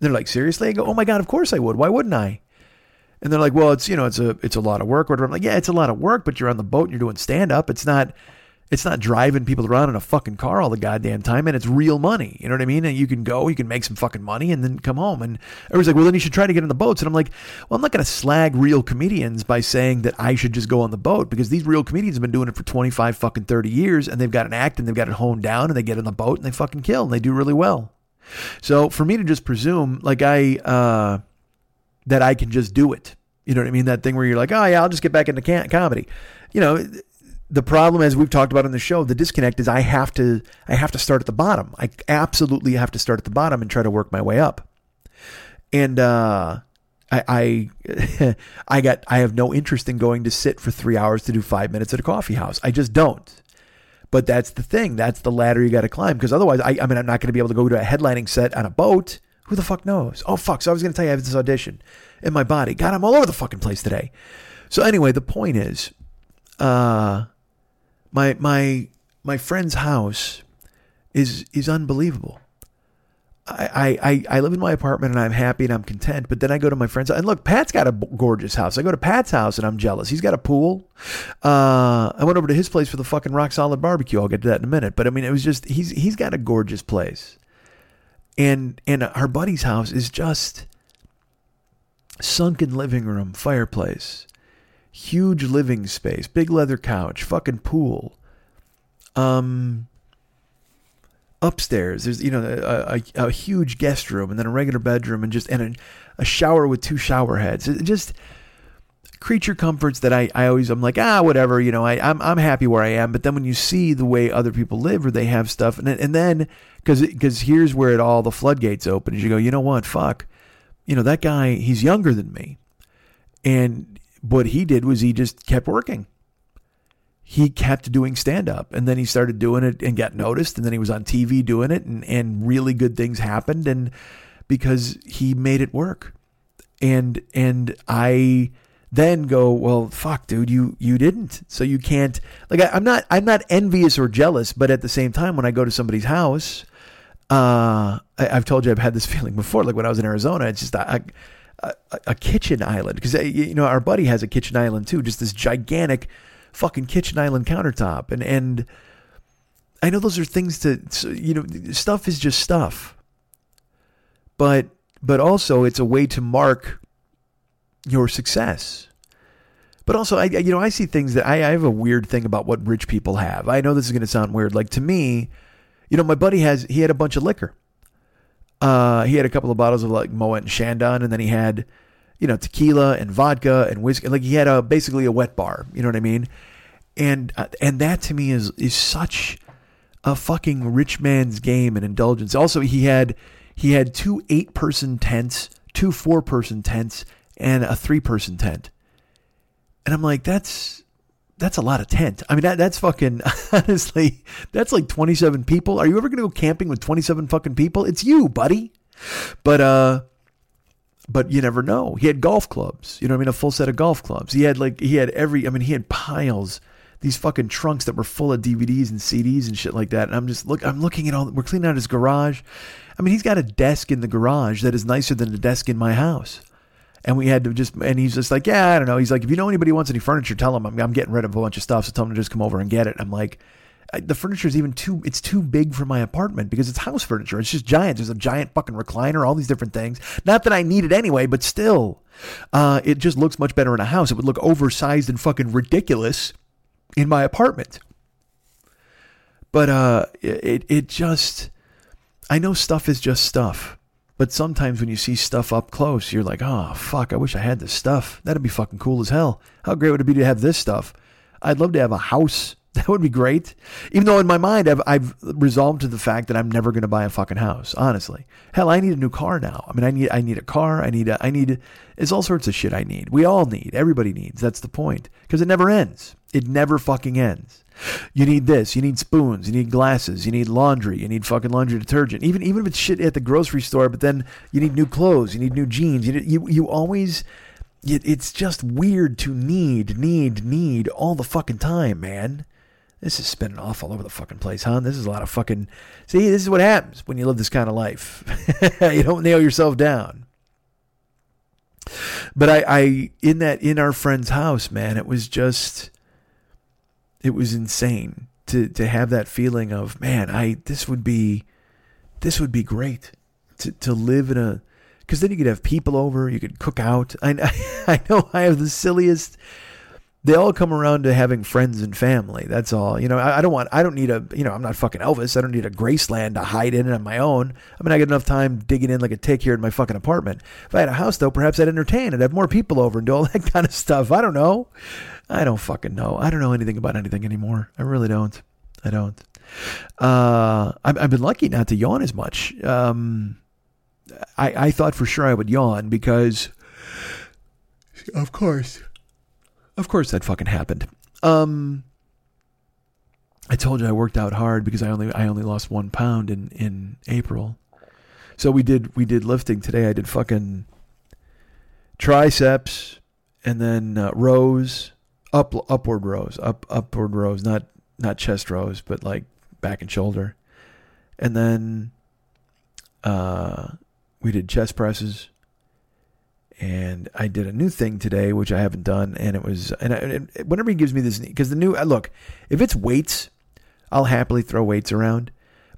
They're like, "Seriously?" I go, "Oh my god, of course I would. Why wouldn't I?" And they're like, "Well, it's you know, it's a it's a lot of work." Whatever. I'm like, "Yeah, it's a lot of work, but you're on the boat and you're doing stand up. It's not." It's not driving people around in a fucking car all the goddamn time, and it's real money. You know what I mean? And you can go, you can make some fucking money, and then come home. And everyone's like, "Well, then you should try to get on the boats." And I'm like, "Well, I'm not going to slag real comedians by saying that I should just go on the boat because these real comedians have been doing it for 25 fucking 30 years, and they've got an act and they've got it honed down, and they get on the boat and they fucking kill, and they do really well. So for me to just presume, like I, uh, that I can just do it, you know what I mean? That thing where you're like, "Oh yeah, I'll just get back into comedy," you know the problem as we've talked about on the show the disconnect is i have to i have to start at the bottom i absolutely have to start at the bottom and try to work my way up and uh I, I I got I have no interest in going to sit for three hours to do five minutes at a coffee house. I just don't. But that's the thing. That's the ladder you got to climb because otherwise, I, I mean, I'm not going to be able to go to a headlining set on a boat. Who the fuck knows? Oh fuck! So I was going to tell you I have this audition in my body. God, I'm all over the fucking place today. So anyway, the point is, uh, my my my friend's house is is unbelievable. I, I, I live in my apartment and I'm happy and I'm content. But then I go to my friend's and look, Pat's got a gorgeous house. I go to Pat's house and I'm jealous. He's got a pool. Uh, I went over to his place for the fucking rock solid barbecue. I'll get to that in a minute. But I mean, it was just he's he's got a gorgeous place, and and our buddy's house is just sunken living room, fireplace, huge living space, big leather couch, fucking pool. Um, upstairs there's you know a, a, a huge guest room and then a regular bedroom and just and a, a shower with two shower heads. It just creature comforts that I, I always I'm like ah whatever you know I I'm I'm happy where I am. But then when you see the way other people live or they have stuff and and then because because here's where it all the floodgates open is you go you know what? Fuck. You know that guy he's younger than me. And what he did was he just kept working he kept doing stand up and then he started doing it and got noticed and then he was on TV doing it and, and really good things happened and because he made it work. And and I then go, well, fuck, dude, you you didn't. So you can't like I, I'm not I'm not envious or jealous, but at the same time when I go to somebody's house, uh I, I've told you I've had this feeling before, like when I was in Arizona, it's just a, a, a kitchen island. Because eh, you know our buddy has a kitchen island too, just this gigantic fucking kitchen island countertop. And and I know those are things to you know stuff is just stuff. But but also it's a way to mark your success. But also I I- you know I see things that I, I have a weird thing about what rich people have. I know this is going to sound weird. Like to me you know my buddy has he had a bunch of liquor uh he had a couple of bottles of like Moet and Chandon and then he had you know tequila and vodka and whiskey. Like he had a basically a wet bar you know what i mean? And uh, and that to me is is such a fucking rich man's game and indulgence. Also he had he had two eight person tents two four person tents and a three person tent. And i'm like that's that's a lot of tent. I mean, that, that's fucking, honestly, that's like 27 people. Are you ever going to go camping with 27 fucking people? It's you, buddy. But, uh, but you never know. He had golf clubs, you know I mean? A full set of golf clubs. He had like, he had every, I mean, he had piles. these fucking trunks that were full of DVDs and CDs and shit like that. And I'm just look, I'm looking at all. We're cleaning out his garage. I mean, he's got a desk in the garage that is nicer than the desk in my house. And we had to just, and he's just like, yeah, I don't know. He's like, if you know anybody who wants any furniture, tell him I'm, I'm getting rid of a bunch of stuff. So tell him to just come over and get it. I'm like, the furniture is even too, it's too big for my apartment because it's house furniture. It's just giant. There's a giant fucking recliner, all these different things. Not that I need it anyway, but still, uh, it just looks much better in a house. It would look oversized and fucking ridiculous in my apartment. But uh, it, it just, I know stuff is just stuff. But sometimes when you see stuff up close, you're like, oh, fuck, I wish I had this stuff. That'd be fucking cool as hell. How great would it be to have this stuff? I'd love to have a house. That would be great. Even though in my mind, I've, I've resolved to the fact that I'm never going to buy a fucking house, honestly. Hell, I need a new car now. I mean, I need, I need a car. I need, a, I need, it's all sorts of shit I need. We all need. Everybody needs. That's the point. Because it never ends. It never fucking ends. You need this. You need spoons. You need glasses. You need laundry. You need fucking laundry detergent. Even even if it's shit at the grocery store, but then you need new clothes. You need new jeans. You need, you you always. It's just weird to need, need, need all the fucking time, man. This is spinning off all over the fucking place, huh? This is a lot of fucking. See, this is what happens when you live this kind of life. you don't nail yourself down. But I, I, in that, in our friend's house, man, it was just it was insane to to have that feeling of man, I this would be this would be great to to live in a because then you could have people over, you could cook out. I I know I have the silliest. They all come around to having friends and family. That's all. You know, I, I don't want. I don't need a. You know, I'm not fucking Elvis. I don't need a Graceland to hide in on my own. I mean, I get enough time digging in like a tick here in my fucking apartment. If I had a house, though, perhaps I'd entertain. I'd have more people over and do all that kind of stuff. I don't know. I don't fucking know. I don't know anything about anything anymore. I really don't. I don't. Uh, I've, I've been lucky not to yawn as much. Um, I, I thought for sure I would yawn because, of course, of course that fucking happened. Um, I told you I worked out hard because I only I only lost one pound in in April. So we did we did lifting today. I did fucking triceps and then uh, rows up upward rows, up upward rows, not not chest rows, but like back and shoulder. And then uh, we did chest presses, and I did a new thing today, which I haven't done, and it was and, I, and whenever he gives me this, because the new uh, look, if it's weights, I'll happily throw weights around.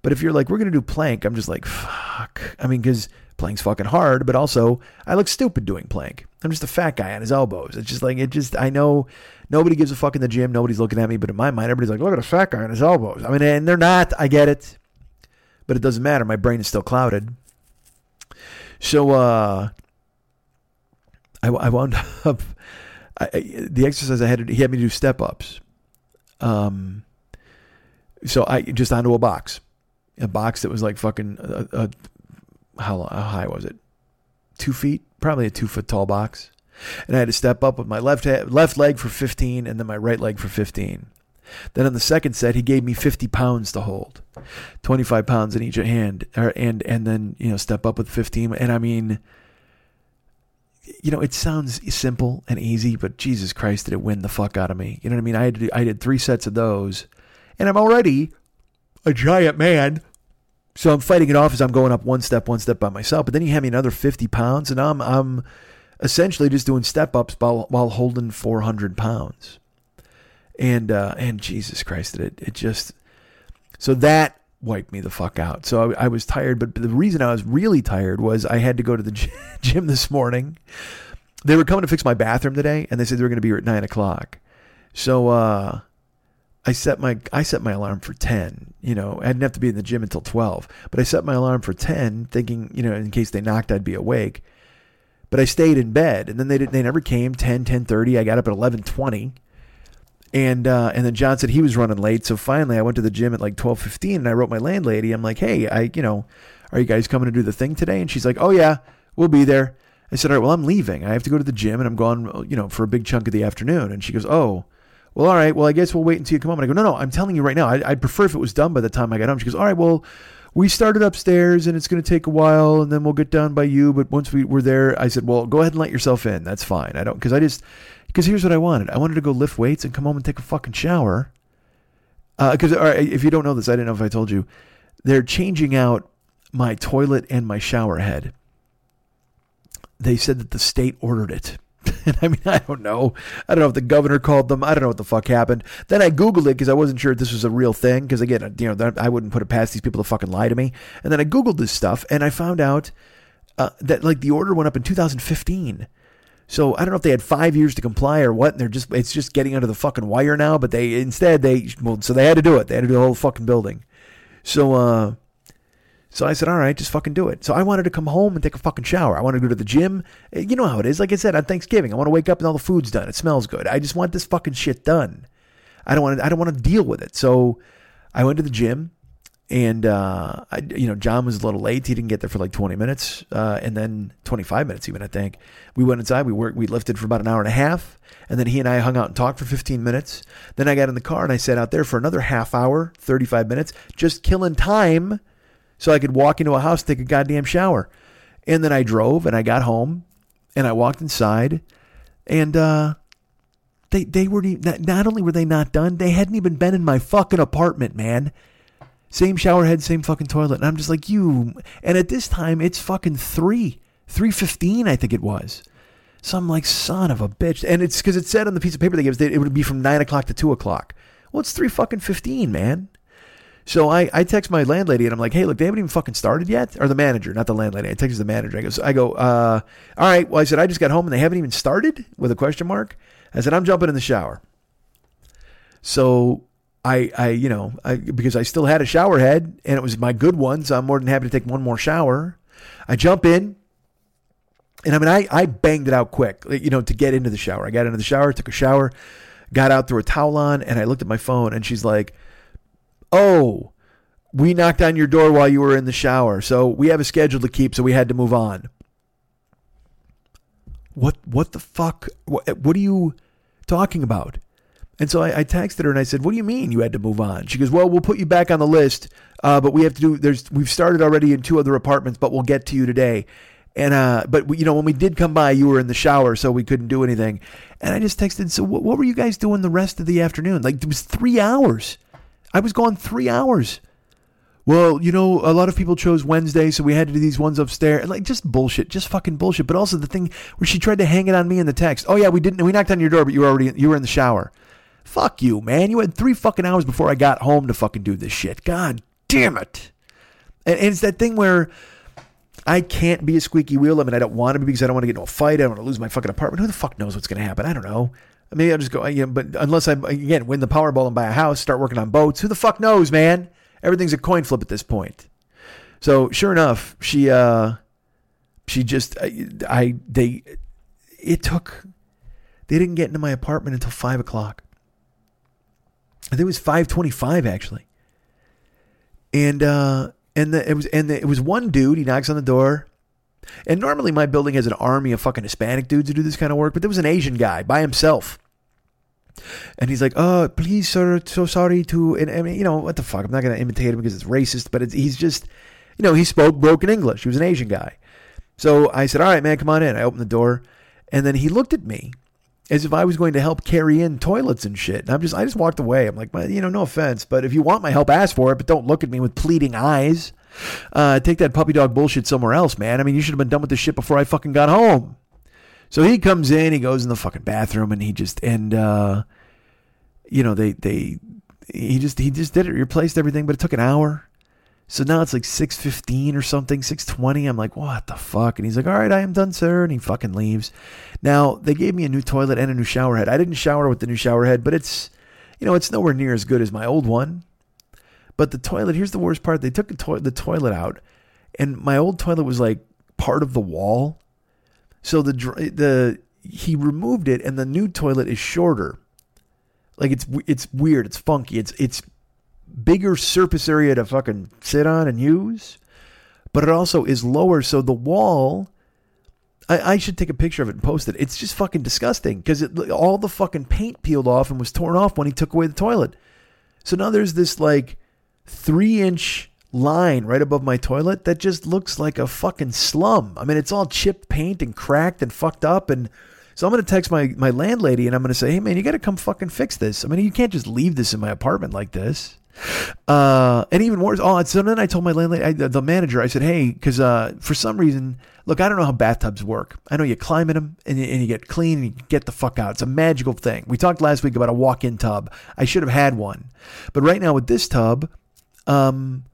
But if you're like, we're gonna do plank, I'm just like, fuck. I mean, because plank's fucking hard, but also I look stupid doing plank. I'm just a fat guy on his elbows. It's just like it just I know nobody gives a fuck in the gym, nobody's looking at me, but in my mind everybody's like, look at a fat guy on his elbows. I mean, and they're not. I get it, but it doesn't matter. My brain is still clouded. So uh, I, I wound up I, the exercise I had to, he had me do step ups. Um, so I just onto a box, a box that was like fucking a, a how, how high was it? Two feet, probably a two foot tall box. And I had to step up with my left left leg for 15 and then my right leg for 15. Then on the second set, he gave me 50 pounds to hold, 25 pounds in each hand, er, and and then you know step up with 15. And I mean, you know, it sounds simple and easy, but Jesus Christ, did it win the fuck out of me? You know what I mean? I had to do, I did three sets of those, and I'm already a giant man. So I'm fighting it off as I'm going up one step, one step by myself. But then you hand me another 50 pounds, and I'm I'm essentially just doing step ups while while holding 400 pounds. And uh, and Jesus Christ, it it just so that wiped me the fuck out. So I, I was tired, but the reason I was really tired was I had to go to the gym this morning. They were coming to fix my bathroom today, and they said they were going to be here at nine o'clock. So uh, I set my I set my alarm for ten. You know, I didn't have to be in the gym until twelve, but I set my alarm for ten, thinking you know in case they knocked, I'd be awake. But I stayed in bed, and then they did, they never came. 10, 10.30. I got up at eleven twenty, and uh, and then John said he was running late. So finally, I went to the gym at like twelve fifteen, and I wrote my landlady. I'm like, hey, I you know, are you guys coming to do the thing today? And she's like, oh yeah, we'll be there. I said, all right, well I'm leaving. I have to go to the gym, and I'm gone, you know, for a big chunk of the afternoon. And she goes, oh well, all right. Well, I guess we'll wait until you come home. And I go, no, no, I'm telling you right now. I, would prefer if it was done by the time I got home. She goes, all right, well, we started upstairs and it's going to take a while and then we'll get done by you. But once we were there, I said, well, go ahead and let yourself in. That's fine. I don't, because I just, Because here's what I wanted. I wanted to go lift weights and come home and take a fucking shower. Because uh, if you don't know this, I didn't know if I told you. They're changing out my toilet and my shower head. They said that the state ordered it. I mean, I don't know. I don't know if the governor called them. I don't know what the fuck happened. Then I Googled it because I wasn't sure if this was a real thing. Because again, you know, I wouldn't put it past these people to fucking lie to me. And then I Googled this stuff and I found out uh, that like the order went up in 2015. So I don't know if they had five years to comply or what. And they're just it's just getting under the fucking wire now. But they instead they well, so they had to do it. They had to do the whole fucking building. So uh, so I said, all right, just fucking do it. So I wanted to come home and take a fucking shower. I wanted to go to the gym. Eh, you know how it is. Like I said, on Thanksgiving, I want to wake up and all the food's done. It smells good. I just want this fucking shit done. I don't want to, I don't want to deal with it. So I went to the gym and, uh, I, you know, John was a little late. He didn't get there for like 20 minutes, uh, and then 25 minutes even, I think. We went inside. We worked, we lifted for about an hour and a half. And then he and I hung out and talked for 15 minutes. Then I got in the car and I sat out there for another half hour, 35 minutes, just killing time so I could walk into a house, take a goddamn shower. And then I drove and I got home and I walked inside and uh, they they were not, not only were they not done, they hadn't even been in my fucking apartment, man. Same shower head, same fucking toilet. And I'm just like, you and at this time it's fucking three. Three fifteen, I think it was. So I'm like, son of a bitch. And it's because it said on the piece of paper they gave us that it would be from nine o'clock to two o'clock. Well, it's three fucking fifteen, man. So I, I text my landlady and I'm like, hey, look, they haven't even fucking started yet. Or the manager, not the landlady. I text the manager. I go, I go, uh, all right. Well, I said, I just got home and they haven't even started with a question mark. I said, I'm jumping in the shower. So I, I, you know, I, because I still had a shower head and it was my good one. So I'm more than happy to take one more shower. I jump in and I mean, I, I banged it out quick, you know, to get into the shower. I got into the shower, took a shower, got out, threw a towel on, and I looked at my phone and she's like, oh, we knocked on your door while you were in the shower, so we have a schedule to keep, so we had to move on. What what the fuck? What, what are you talking about? And so I, I, texted her and I said, "What do you mean you had to move on?" She goes, "Well, we'll put you back on the list, uh, but we have to do. There's we've started already in two other apartments, but we'll get to you today." And uh, but we, you know when we did come by, you were in the shower, so we couldn't do anything. And I just texted, "So what, what were you guys doing the rest of the afternoon? Like it was three hours." I was gone three hours. Well, you know, a lot of people chose Wednesday, so we had to do these ones upstairs. Like just bullshit, just fucking bullshit. But also the thing where she tried to hang it on me in the text. Oh yeah, we didn't. We knocked on your door, but you were already you were in the shower. Fuck you, man. You had three fucking hours before I got home to fucking do this shit. God damn it. And, and it's that thing where I can't be a squeaky wheel. I mean, I don't want to be because I don't want to get into a fight. I don't want to lose my fucking apartment. Who the fuck knows what's going to happen? I don't know. Maybe I'll just go, you know, but unless I, again, win the Powerball and buy a house, start working on boats, who the fuck knows, man? Everything's a coin flip at this point. So sure enough, she, uh, she just, I, I, they, it took, they didn't get into my apartment until five o'clock. I think it was 525 actually. And, uh, and the, it was, and the, it was one dude, he knocks on the door. And normally my building has an army of fucking Hispanic dudes who do this kind of work, but there was an Asian guy by himself. And he's like, "Oh, please, sir, so sorry to." And I mean, you know, what the fuck? I'm not going to imitate him because it's racist, but it's, he's just, you know, he spoke broken English. He was an Asian guy. So I said, "All right, man, come on in." I opened the door, and then he looked at me as if I was going to help carry in toilets and shit. And I'm just, I just walked away. I'm like, you know, no offense, but if you want my help, ask for it, but don't look at me with pleading eyes. Uh, take that puppy dog bullshit somewhere else, man. I mean, you should have been done with this shit before I fucking got home. So he comes in, he goes in the fucking bathroom, and he just and uh, you know they they he just he just did it, replaced everything, but it took an hour. So now it's like six fifteen or something, six twenty. I'm like, what the fuck? And he's like, all right, I am done, sir. And he fucking leaves. Now they gave me a new toilet and a new shower head. I didn't shower with the new shower head, but it's you know it's nowhere near as good as my old one. But the toilet, here's the worst part. They took the, to- the toilet out, and my old toilet was like part of the wall. So the the he removed it, and the new toilet is shorter. Like it's it's weird. It's funky. It's it's bigger surface area to fucking sit on and use, but it also is lower. So the wall. I, I should take a picture of it and post it. It's just fucking disgusting because all the fucking paint peeled off and was torn off when he took away the toilet. So now there's this like three inch line right above my toilet that just looks like a fucking slum. I mean, it's all chipped paint and cracked and fucked up. And So I'm going to text my, my landlady and I'm going to say, hey, man, you got to come fucking fix this. I mean, you can't just leave this in my apartment like this. Uh, and even worse, oh, so then I told my landlady, I, the manager, I said, hey, because uh, for some reason, look, I don't know how bathtubs work. I know you climb in them and you, and you get clean and you get the fuck out. It's a magical thing. We talked last week about a walk in tub. I should have had one. But right now with this tub, um,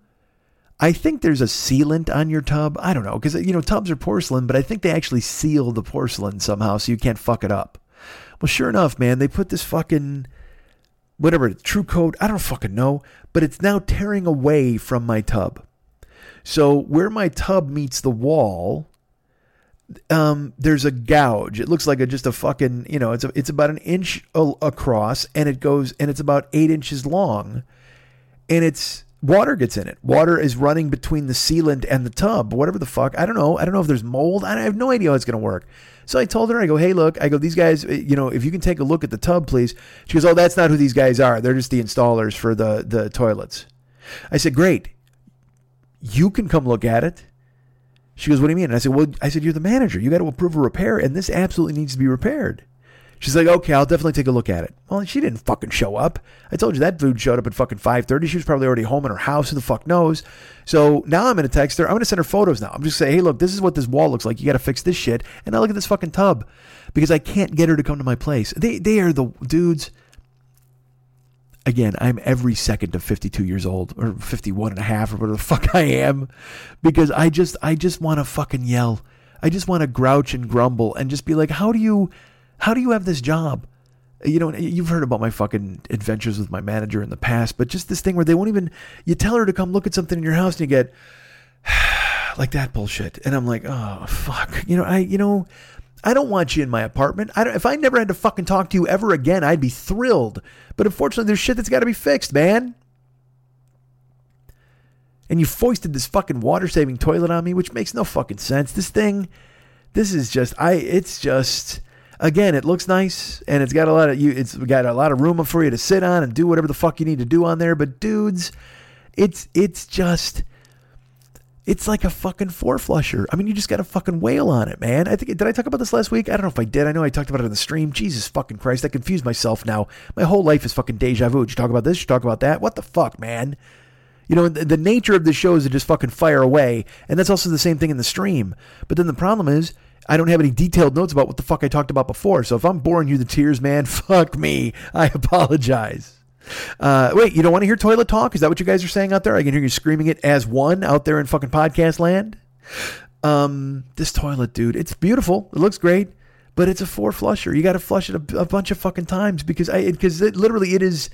I think there's a sealant on your tub. I don't know because you know tubs are porcelain, but I think they actually seal the porcelain somehow so you can't fuck it up. Well, sure enough, man, they put this fucking whatever true coat. I don't fucking know, but it's now tearing away from my tub. So where my tub meets the wall, um, there's a gouge. It looks like a, just a fucking, you know, it's a, it's about an inch across, and it goes, and it's about eight inches long, and it's water gets in it. Water is running between the sealant and the tub, whatever the fuck. I don't know. I don't know if there's mold. I have no idea how it's going to work. So I told her, I go, hey, look, I go, these guys, eh, you know, if you can take a look at the tub, please. She goes, oh, that's not who these guys are. They're just the installers for the, the toilets. I said, great. You can come look at it. She goes, what do you mean? And I said, well, I said, you're the manager. You got to approve a repair, and this absolutely needs to be repaired. She's like, okay, I'll definitely take a look at it. Well, she didn't fucking show up. I told you that dude showed up at fucking 5.30. She was probably already home in her house. Who the fuck knows? So now I'm going to text her. I'm going to send her photos now. I'm just saying, hey, look, this is what this wall looks like. You got to fix this shit. And now look at this fucking tub because I can't get her to come to my place. They, they are the dudes. Again, I'm every second of 52 years old or 51 and a half or whatever the fuck I am because I just, I just want to fucking yell. I just want to grouch and grumble and just be like, how do you how do you have this job? You know, you've heard about my fucking adventures with my manager in the past, but just this thing where they won't even, you tell her to come look at something in your house and you get like that bullshit. And I'm like, oh, fuck. You know, I, you know, I don't want you in my apartment. I if I never had to fucking talk to you ever again, I'd be thrilled. But unfortunately, there's shit that's got to be fixed, man. And you foisted this fucking water saving toilet on me, which makes no fucking sense. This thing, this is just, I, it's just, again, it looks nice and it's got a lot of you. It's got a lot of room for you to sit on and do whatever the fuck you need to do on there. But dudes, it's it's just. It's like a fucking four flusher. I mean, you just got to fucking wail on it, man. I think did I talk about this last week? I don't know if I did. I know I talked about it in the stream. Jesus fucking Christ, I confused myself now. My whole life is fucking deja vu. Did you talk about this? You talk about that? What the fuck, man? You know, the, the nature of the show is to just fucking fire away, and that's also the same thing in the stream. But then the problem is, I don't have any detailed notes about what the fuck I talked about before. So if I'm boring you to tears, man, fuck me. I apologize. Uh, wait, you don't want to hear toilet talk? Is that what you guys are saying out there? I can hear you screaming it as one out there in fucking podcast land. Um, this toilet, dude, it's beautiful. It looks great, but it's a four flusher. You got to flush it a, a, bunch of fucking times because I because it, literally it is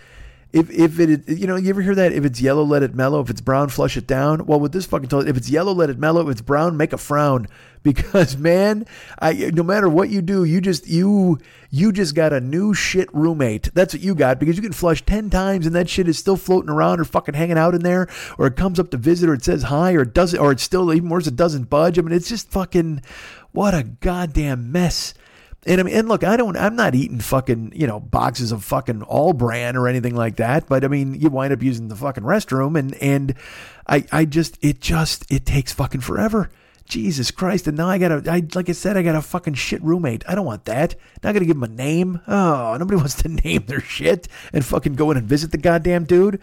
if if it you know you ever hear that if it's yellow let it mellow. If it's brown flush it down. Well with this fucking toilet if it's yellow let it mellow. If it's brown make a frown. Because man I no matter what you do you just you you just got a new shit roommate. That's what you got because you can flush 10 times and that shit is still floating around or fucking hanging out in there or it comes up to visit or it says hi or it doesn't or it's still even worse it doesn't budge. I mean it's just fucking what a goddamn mess and I mean, and look, I don't, I'm not eating fucking, you know, boxes of fucking All-Bran or anything like that. But I mean, you wind up using the fucking restroom, and and I, I just, it just, it takes fucking forever. Jesus Christ! And now I gotta, I like I said, I got a fucking shit roommate. I don't want that. Now I gotta give him a name. Oh, nobody wants to name their shit and fucking go in and visit the goddamn dude.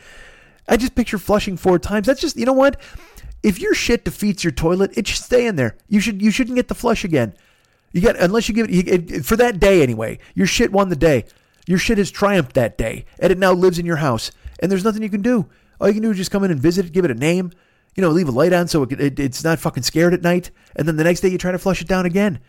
I just picture flushing four times. That's just, you know what? If your shit defeats your toilet, it should stay in there. You should, you shouldn't get the flush again. You got unless you give it, it for that day anyway. Your shit won the day. Your shit has triumphed that day, and it now lives in your house. And there's nothing you can do. All you can do is just come in and visit it, give it a name, you know, leave a light on so it, it, it's not fucking scared at night. And then the next day you try to flush it down again.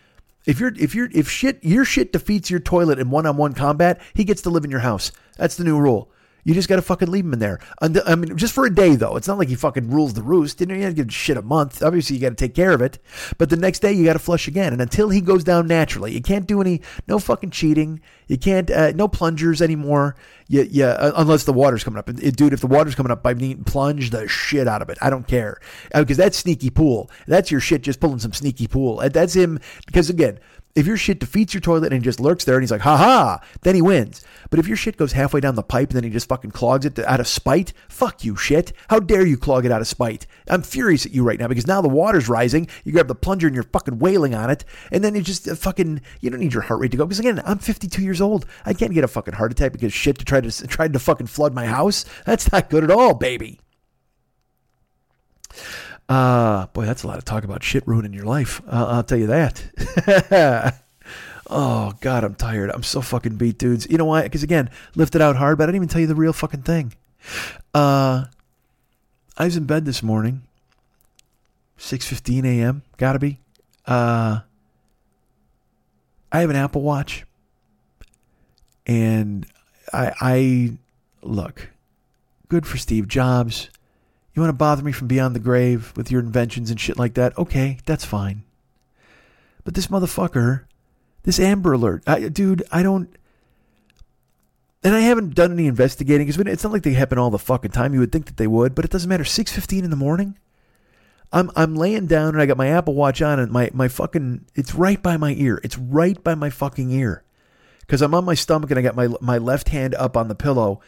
If you're if you're if shit your shit defeats your toilet in one-on-one combat, he gets to live in your house. That's the new rule. You just got to fucking leave him in there. I mean, just for a day though. It's not like he fucking rules the roost. You know, you got to give shit a month. Obviously, you got to take care of it. But the next day, you got to flush again. And until he goes down naturally, you can't do any no fucking cheating. You can't uh, no plungers anymore. Yeah, yeah. Uh, unless the water's coming up, it, dude. If the water's coming up, I mean, plunge the shit out of it. I don't care because uh, that's sneaky pool. That's your shit just pulling some sneaky pool. That's him because again if your shit defeats your toilet and just lurks there and he's like, ha ha, then he wins. But if your shit goes halfway down the pipe and then he just fucking clogs it out of spite, fuck you, shit. How dare you clog it out of spite? I'm furious at you right now because now the water's rising. You grab the plunger and you're fucking wailing on it, and then you just uh, fucking you don't need your heart rate to go because again, I'm 52 years old. I can't get a fucking heart attack because shit to try to tried to fucking flood my house. That's not good at all, baby. Uh, boy, that's a lot of talk about shit ruining your life. Uh, I'll tell you that. oh, God, I'm tired. I'm so fucking beat, dudes. You know why? Because, again, lifted out hard, but I didn't even tell you the real fucking thing. Uh, I was in bed this morning, 6.15 a.m., gotta be. Uh, I have an Apple Watch. And I, I, look, good for Steve Jobs you want to bother me from beyond the grave with your inventions and shit like that? Okay, that's fine. But this motherfucker, this Amber Alert, I, dude, I don't. And I haven't done any investigating because it's not like they happen all the fucking time. You would think that they would, but it doesn't matter. Six fifteen in the morning. I'm I'm laying down and I got my Apple Watch on and my my fucking it's right by my ear. It's right by my fucking ear. Cuz I'm on my stomach and I got my my left hand up on the pillow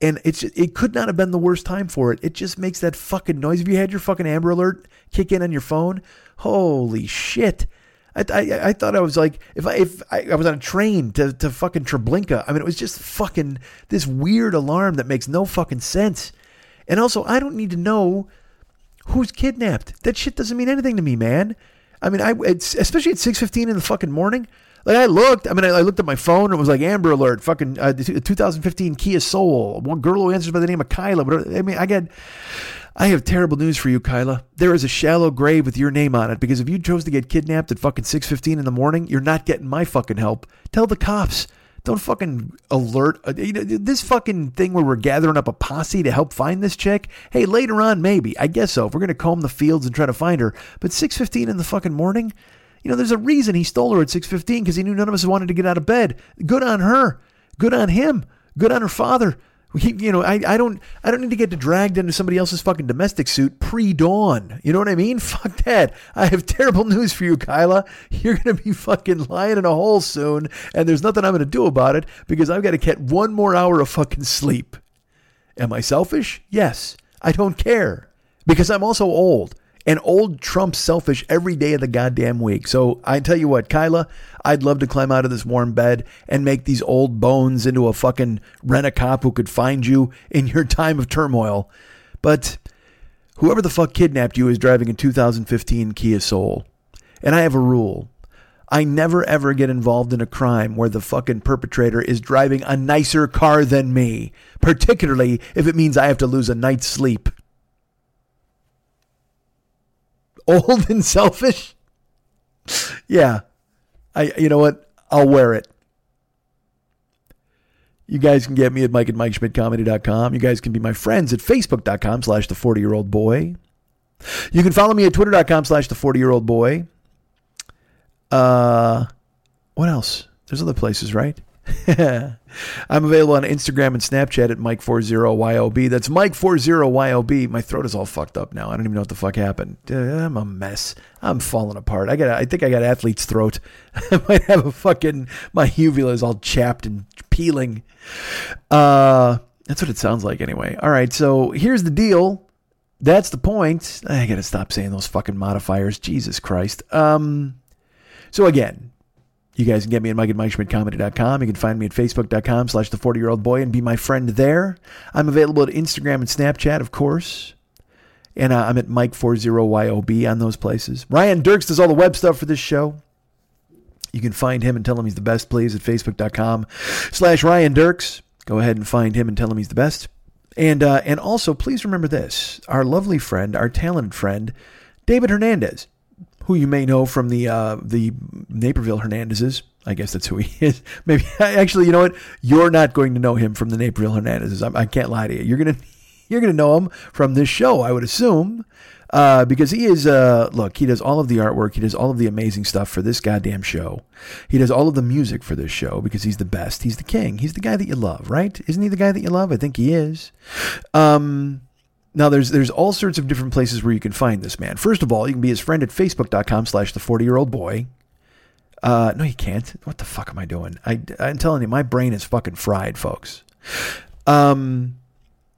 and it's it could not have been the worst time for it. It just makes that fucking noise. If you had your fucking Amber Alert kick in on your phone? Holy shit! I, I, I thought I was like if I if I, I, was on a train to to fucking Treblinka. I mean, it was just fucking this weird alarm that makes no fucking sense. And also, I don't need to know who's kidnapped. That shit doesn't mean anything to me, man. I mean, I especially at six fifteen in the fucking morning. Like I looked, I mean, I, I looked at my phone. And it was like Amber Alert, fucking uh, 2015 Kia Soul, one girl who answers by the name of Kyla. But I mean, I get. I have terrible news for you, Kyla. There is a shallow grave with your name on it because if you chose to get kidnapped at fucking 6:15 in the morning, you're not getting my fucking help. Tell the cops. Don't fucking alert. Uh, you know, this fucking thing where we're gathering up a posse to help find this chick. Hey, later on, maybe. I guess so. If we're gonna comb the fields and try to find her, but 6:15 in the fucking morning, you know, there's a reason he stole her at 6:15 because he knew none of us wanted to get out of bed. Good on her. Good on him. Good on her father. He, you know, I, I don't I don't need to get dragged into somebody else's fucking domestic suit pre-dawn. You know what I mean? Fuck that. I have terrible news for you, Kyla. You're gonna be fucking lying in a hole soon, and there's nothing I'm gonna do about it because I've got to get one more hour of fucking sleep. Am I selfish? Yes. I don't care because I'm also old and old Trump selfish every day of the goddamn week. So I tell you what, Kyla, I'd love to climb out of this warm bed and make these old bones into a fucking rent a cop who could find you in your time of turmoil. But whoever the fuck kidnapped you is driving a 2015 Kia Soul. And I have a rule. I never ever get involved in a crime where the fucking perpetrator is driving a nicer car than me, particularly if it means I have to lose a night's sleep old and selfish? yeah. I you know what? I'll wear it. You guys can get me at Mike at MikeSchmidtComedy.com. You guys can be my friends at Facebook.com slash the 40 year old boy. You can follow me at Twitter.com slash the 40 year old boy. Uh, what else? There's other places, right? I'm available on Instagram and Snapchat at Mike40YOB. That's Mike40YOB. My throat is all fucked up now. I don't even know what the fuck happened. I'm a mess. I'm falling apart. I got. I think I got athlete's throat. I might have a fucking. My uvula is all chapped and peeling. Uh, that's what it sounds like anyway. All right. So here's the deal. That's the point. I gotta stop saying those fucking modifiers. Jesus Christ. Um. So again, you guys can get me at Mike. You can find me at Facebook.com slash The 40 Year Old Boy and be my friend there. I'm available at Instagram and Snapchat, of course. And uh, I'm at Mike40YOB on those places. Ryan Dirks does all the web stuff for this show. You can find him and tell him he's the best, please, at Facebook.com slash Ryan Dirks. Go ahead and find him and tell him he's the best. And, uh, and also, please remember this our lovely friend, our talented friend, David Hernandez who you may know from the uh, the Naperville Hernandezes. I guess that's who he is. Maybe actually, you know what? You're not going to know him from the Naperville Hernandezes. I, I can't lie to you. You're gonna you're gonna know him from this show, I would assume, uh, because he is. Uh, look, he does all of the artwork. He does all of the amazing stuff for this goddamn show. He does all of the music for this show because he's the best. He's the king. He's the guy that you love, right? Isn't he the guy that you love? I think he is. Um, now there's there's all sorts of different places where you can find this man. First of all, you can be his friend at facebook.com slash the 40 year old boy. Uh, no, you can't. What the fuck am I doing? I, I'm telling you, my brain is fucking fried, folks. Um,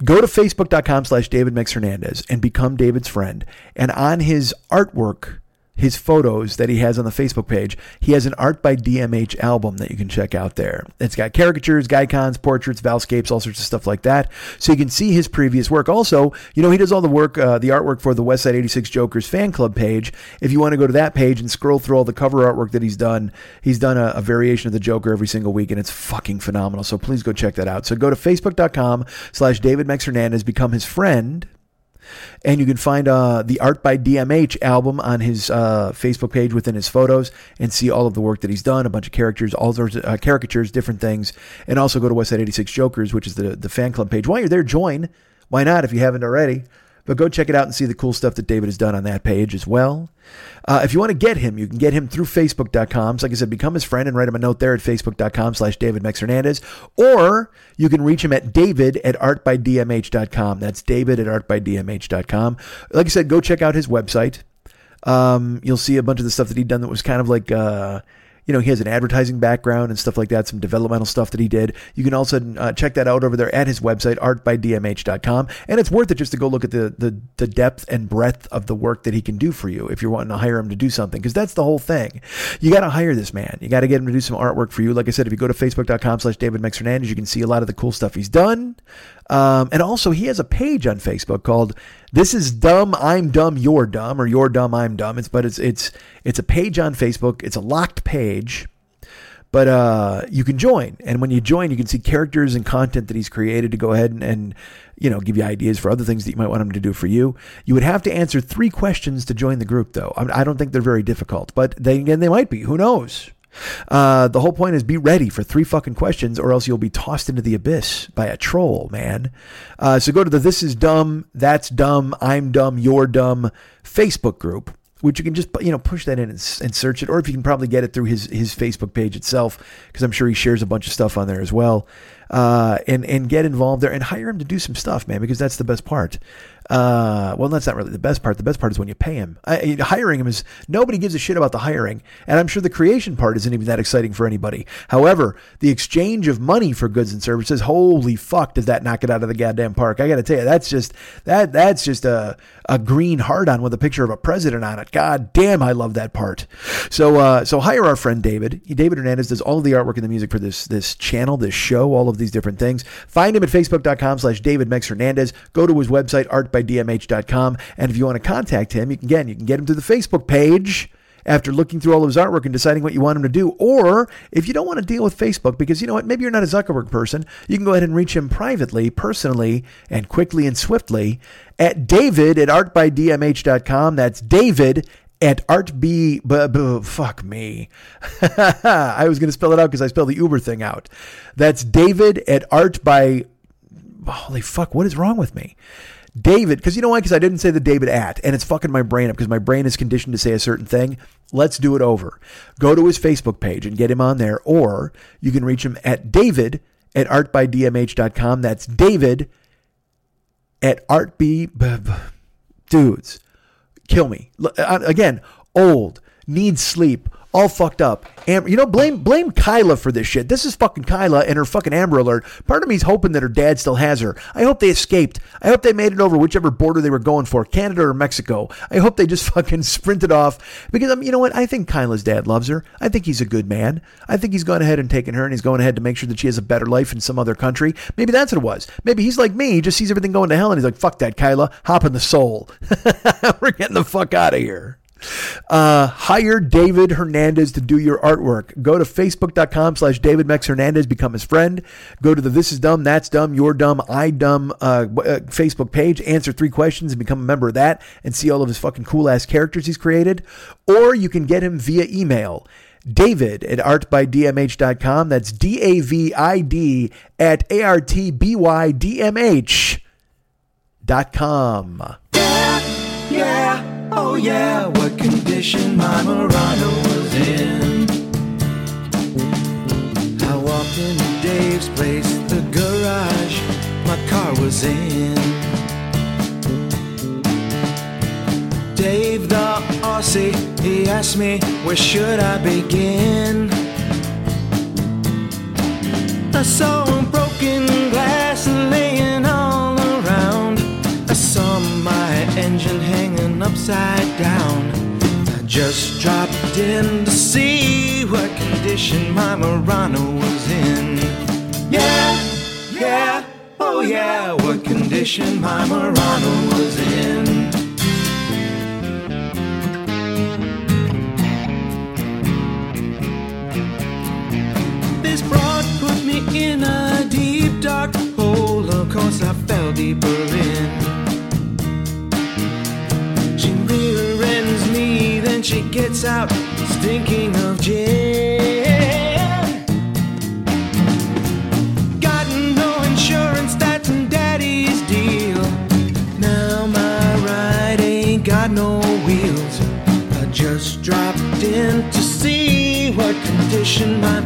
Go to facebook.com slash David Mex Hernandez and become David's friend. And on his artwork, his photos that he has on the Facebook page, he has an Art by DMH album that you can check out there. It's got caricatures, guicons, portraits, valscapes, all sorts of stuff like that. So you can see his previous work. Also, you know, he does all the work, uh, the artwork for the Westside 86 Jokers fan club page. If you want to go to that page and scroll through all the cover artwork that he's done, he's done a, a variation of the Joker every single week, and it's fucking phenomenal. So please go check that out. So go to facebook.com slash David Mex Hernandez, become his friend and you can find uh, the Art by DMH album on his uh, Facebook page within his photos and see all of the work that he's done, a bunch of characters, all sorts of uh, caricatures, different things. And also go to Westside 86 Jokers, which is the, the fan club page. While you're there, join. Why not if you haven't already? But go check it out and see the cool stuff that David has done on that page as well. Uh, if you want to get him, you can get him through Facebook.com. So like I said, become his friend and write him a note there at Facebook.com slash David Mex Hernandez. Or you can reach him at David at ArtByDMH.com. That's David at ArtByDMH.com. Like I said, go check out his website. Um, you'll see a bunch of the stuff that he'd done that was kind of like, uh, you know, he has an advertising background and stuff like that, some developmental stuff that he did. You can also uh, check that out over there at his website, artbydmh.com. And it's worth it just to go look at the, the, the depth and breadth of the work that he can do for you if you're wanting to hire him to do something, because that's the whole thing. You got to hire this man. You got to get him to do some artwork for you. Like I said, if you go to facebook.com slash David Mex Hernandez, you can see a lot of the cool stuff he's done. Um, and also, he has a page on Facebook called "This is Dumb, I'm Dumb, You're Dumb" or "You're Dumb, I'm Dumb." It's but it's it's it's a page on Facebook. It's a locked page, but uh, you can join. And when you join, you can see characters and content that he's created to go ahead and, and you know give you ideas for other things that you might want him to do for you. You would have to answer three questions to join the group, though. I, I don't think they're very difficult, but then again, they might be. Who knows? Uh, the whole point is be ready for three fucking questions, or else you'll be tossed into the abyss by a troll, man. Uh, so go to the This Is Dumb, That's Dumb, I'm Dumb, You're Dumb Facebook group, which you can just you know push that in and, and search it, or if you can probably get it through his his Facebook page itself, because I'm sure he shares a bunch of stuff on there as well. Uh, and and get involved there and hire him to do some stuff, man, because that's the best part. Uh, well, that's not really the best part. The best part is when you pay him. I, hiring him is nobody gives a shit about the hiring, and I'm sure the creation part isn't even that exciting for anybody. However, the exchange of money for goods and services, holy fuck, does that knock it out of the goddamn park? I got to tell you, that's just that that's just a a green heart on with a picture of a president on it. God damn, I love that part. So uh, so hire our friend David. David Hernandez does all of the artwork and the music for this this channel, this show, all of these different things. Find him at facebook.com slash David Mex Hernandez. Go to his website, art by dmh.com. And if you want to contact him, you can, again, you can get him to the Facebook page after looking through all of his artwork and deciding what you want him to do. Or if you don't want to deal with Facebook, because you know what, maybe you're not a Zuckerberg person, you can go ahead and reach him privately, personally, and quickly and swiftly at david at artbydmh.com. That's david at art b, b, b fuck me i was going to spell it out because i spelled the uber thing out that's david at art by holy fuck what is wrong with me David, because you know why? Because I didn't say the David at, and it's fucking my brain up because my brain is conditioned to say a certain thing. Let's do it over. Go to his Facebook page and get him on there, or you can reach him at David at artbydmh.com. That's David at artb. Dudes, kill me. Uh, again, old, needs sleep, all fucked up. Am- you know, blame blame Kyla for this shit. This is fucking Kyla and her fucking Amber Alert. Part of me's hoping that her dad still has her. I hope they escaped. I hope they made it over whichever border they were going for, Canada or Mexico. I hope they just fucking sprinted off because um, you know what? I think Kyla's dad loves her. I think he's a good man. I think he's gone ahead and taken her and he's going ahead to make sure that she has a better life in some other country. Maybe that's what it was. Maybe he's like me. He just sees everything going to hell and he's like, "Fuck that, Kyla. Hop in the soul. we're getting the fuck out of here." Uh, hire David Hernandez to do your artwork. Go to facebook.com slash David Mex Hernandez, become his friend. Go to the This Is Dumb, That's Dumb, You're Dumb, I Dumb uh, uh, Facebook page, answer three questions and become a member of that and see all of his fucking cool ass characters he's created. Or you can get him via email. David at artbydmh.com. That's D A V I D at A R T B Y D M H dot com. Oh yeah, what condition my Murano was in. I walked into Dave's place, the garage my car was in. Dave the Aussie, he asked me where should I begin. I saw broken glass laying all upside down. I just dropped in to see what condition my Murano was in. Yeah, yeah, oh yeah, what condition my Murano was in. This broad put me in a deep dark hole. Of course, I fell deeper in. She gets out, stinking of gin. Got no insurance, that's in daddy's deal. Now my ride ain't got no wheels. I just dropped in to see what condition my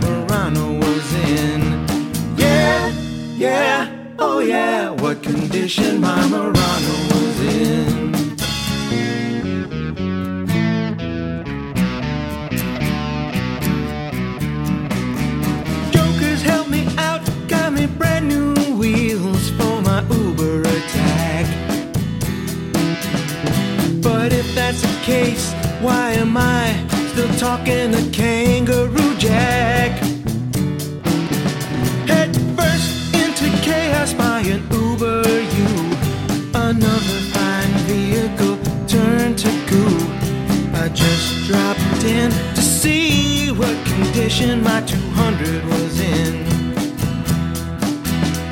case, why am I still talking to Kangaroo Jack? Head first into chaos by an Uber U. Another fine vehicle turned to goo. I just dropped in to see what condition my 200 was in.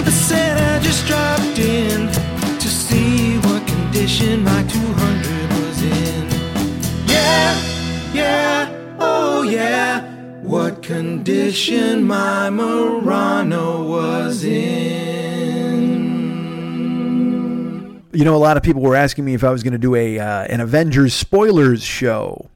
I said I just dropped in condition my Murano was in. You know, a lot of people were asking me if I was going to do a uh, an Avengers spoilers show,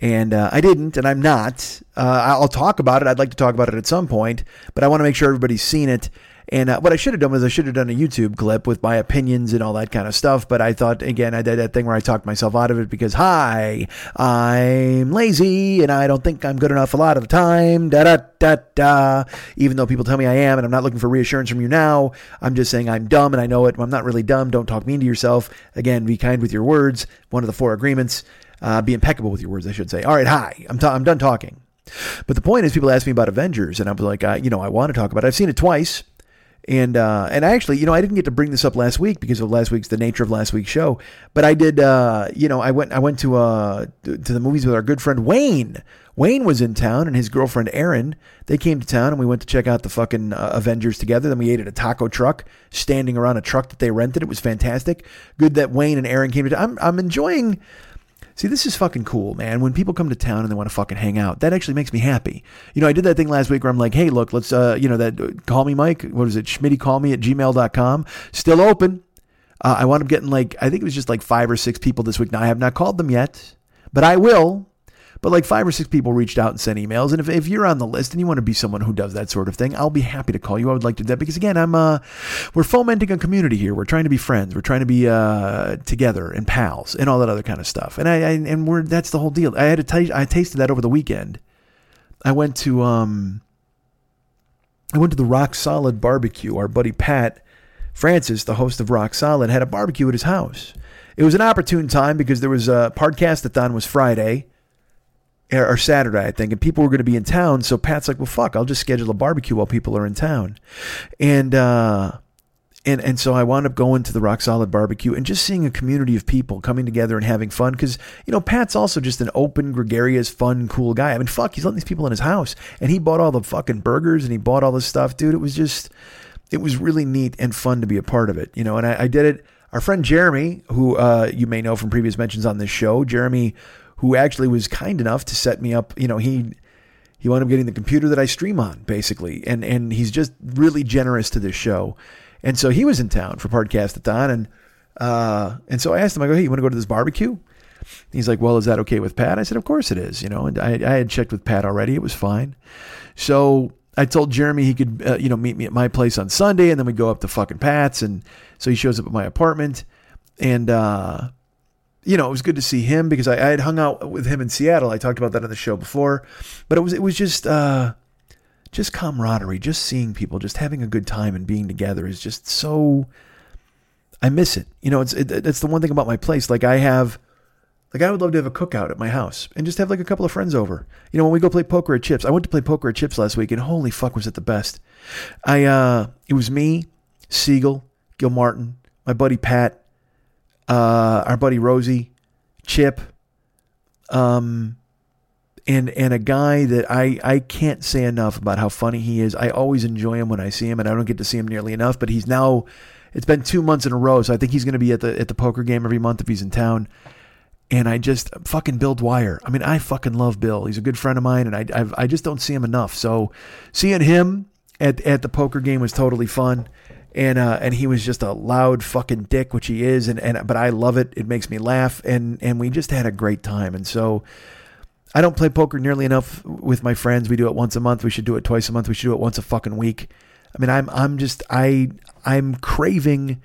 and uh, I didn't, and I'm not. Uh, I'll talk about it. I'd like to talk about it at some point, but I want to make sure everybody's seen it. And uh, what I should have done was I should have done a YouTube clip with my opinions and all that kind of stuff. But I thought again, I did that thing where I talked myself out of it because hi, I'm lazy and I don't think I'm good enough a lot of the time. Da da da da. Even though people tell me I am, and I'm not looking for reassurance from you now. I'm just saying I'm dumb and I know it. I'm not really dumb. Don't talk mean to yourself. Again, be kind with your words. One of the four agreements. Uh, be impeccable with your words, I should say. All right, hi. I'm, I'm done talking. But the point is, people ask me about Avengers, and I was like, uh, you know, I want to talk about it. I've seen it twice. And uh, and I actually, you know, I didn't get to bring this up last week because of last week's the nature of last week's show. But I did, uh, you know, I went I went to uh to the movies with our good friend Wayne. Wayne was in town and his girlfriend Erin. They came to town and we went to check out the fucking uh, Avengers together. Then we ate at a taco truck, standing around a truck that they rented. It was fantastic. Good that Wayne and Erin came to. I'm I'm enjoying. See, this is fucking cool, man. When people come to town and they want to fucking hang out, that actually makes me happy. You know, I did that thing last week where I'm like, hey, look, let's, uh, you know, that uh, call me Mike. What is it? Schmitty call me at gmail.com. Still open. Uh, I wound up getting like, I think it was just like five or six people this week. Now, I have not called them yet, but I will. But like five or six people reached out and sent emails. And if, if you're on the list and you want to be someone who does that sort of thing, I'll be happy to call you. I would like to do that because again, I'm uh we're fomenting a community here. We're trying to be friends. We're trying to be uh together and pals and all that other kind of stuff. And I, I and we're that's the whole deal. I had to I tasted that over the weekend. I went to um I went to the Rock Solid barbecue. Our buddy Pat Francis, the host of Rock Solid, had a barbecue at his house. It was an opportune time because there was a podcast-a-thon was Friday or Saturday, I think, and people were going to be in town. So Pat's like, "Well, fuck, I'll just schedule a barbecue while people are in town," and uh, and and so I wound up going to the Rock Solid barbecue and just seeing a community of people coming together and having fun. Because you know, Pat's also just an open, gregarious, fun, cool guy. I mean, fuck, he's letting these people in his house, and he bought all the fucking burgers and he bought all this stuff, dude. It was just, it was really neat and fun to be a part of it, you know. And I, I did it. Our friend Jeremy, who uh, you may know from previous mentions on this show, Jeremy who actually was kind enough to set me up. You know, he he wound up getting the computer that I stream on, basically, and and he's just really generous to this show. And so he was in town for Podcast-a-thon, and uh, and so I asked him, I go, hey, you want to go to this barbecue? He's like, well, is that okay with Pat? I said, of course it is. You know, and I, I had checked with Pat already; it was fine. So I told Jeremy he could, uh, you know, meet me at my place on Sunday, and then we go up to fucking Pat's, and so he shows up at my apartment, and uh, you know, it was good to see him because I, I, had hung out with him in Seattle. I talked about that on the show before, but it was it was just uh, just camaraderie, just seeing people, just having a good time and being together is just so. I miss it. You know, it's it, it's the one thing about my place. Like I have, like I would love to have a cookout at my house and just have like a couple of friends over. You know, when we go play poker at Chips, I went to play poker at Chips last week, and holy fuck, was it the best! I uh, it was me, Siegel, Gil Martin, my buddy Pat, uh, our buddy Rosie, Chip, um, and and a guy that I I can't say enough about how funny he is. I always enjoy him when I see him, and I don't get to see him nearly enough. But he's now, it's been two months in a row, so I think he's going to be at the at the poker game every month if he's in town. And I just fucking Bill Dwyer. I mean, I fucking love Bill. He's a good friend of mine, and I I've, I just don't see him enough. So seeing him at at the poker game was totally fun. And uh, and he was just a loud fucking dick, which he is, and, and but I love it. It makes me laugh, and and we just had a great time. And so, I don't play poker nearly enough with my friends. We do it once a month. We should do it twice a month. We should do it once a fucking week. I mean, I'm I'm just I I'm craving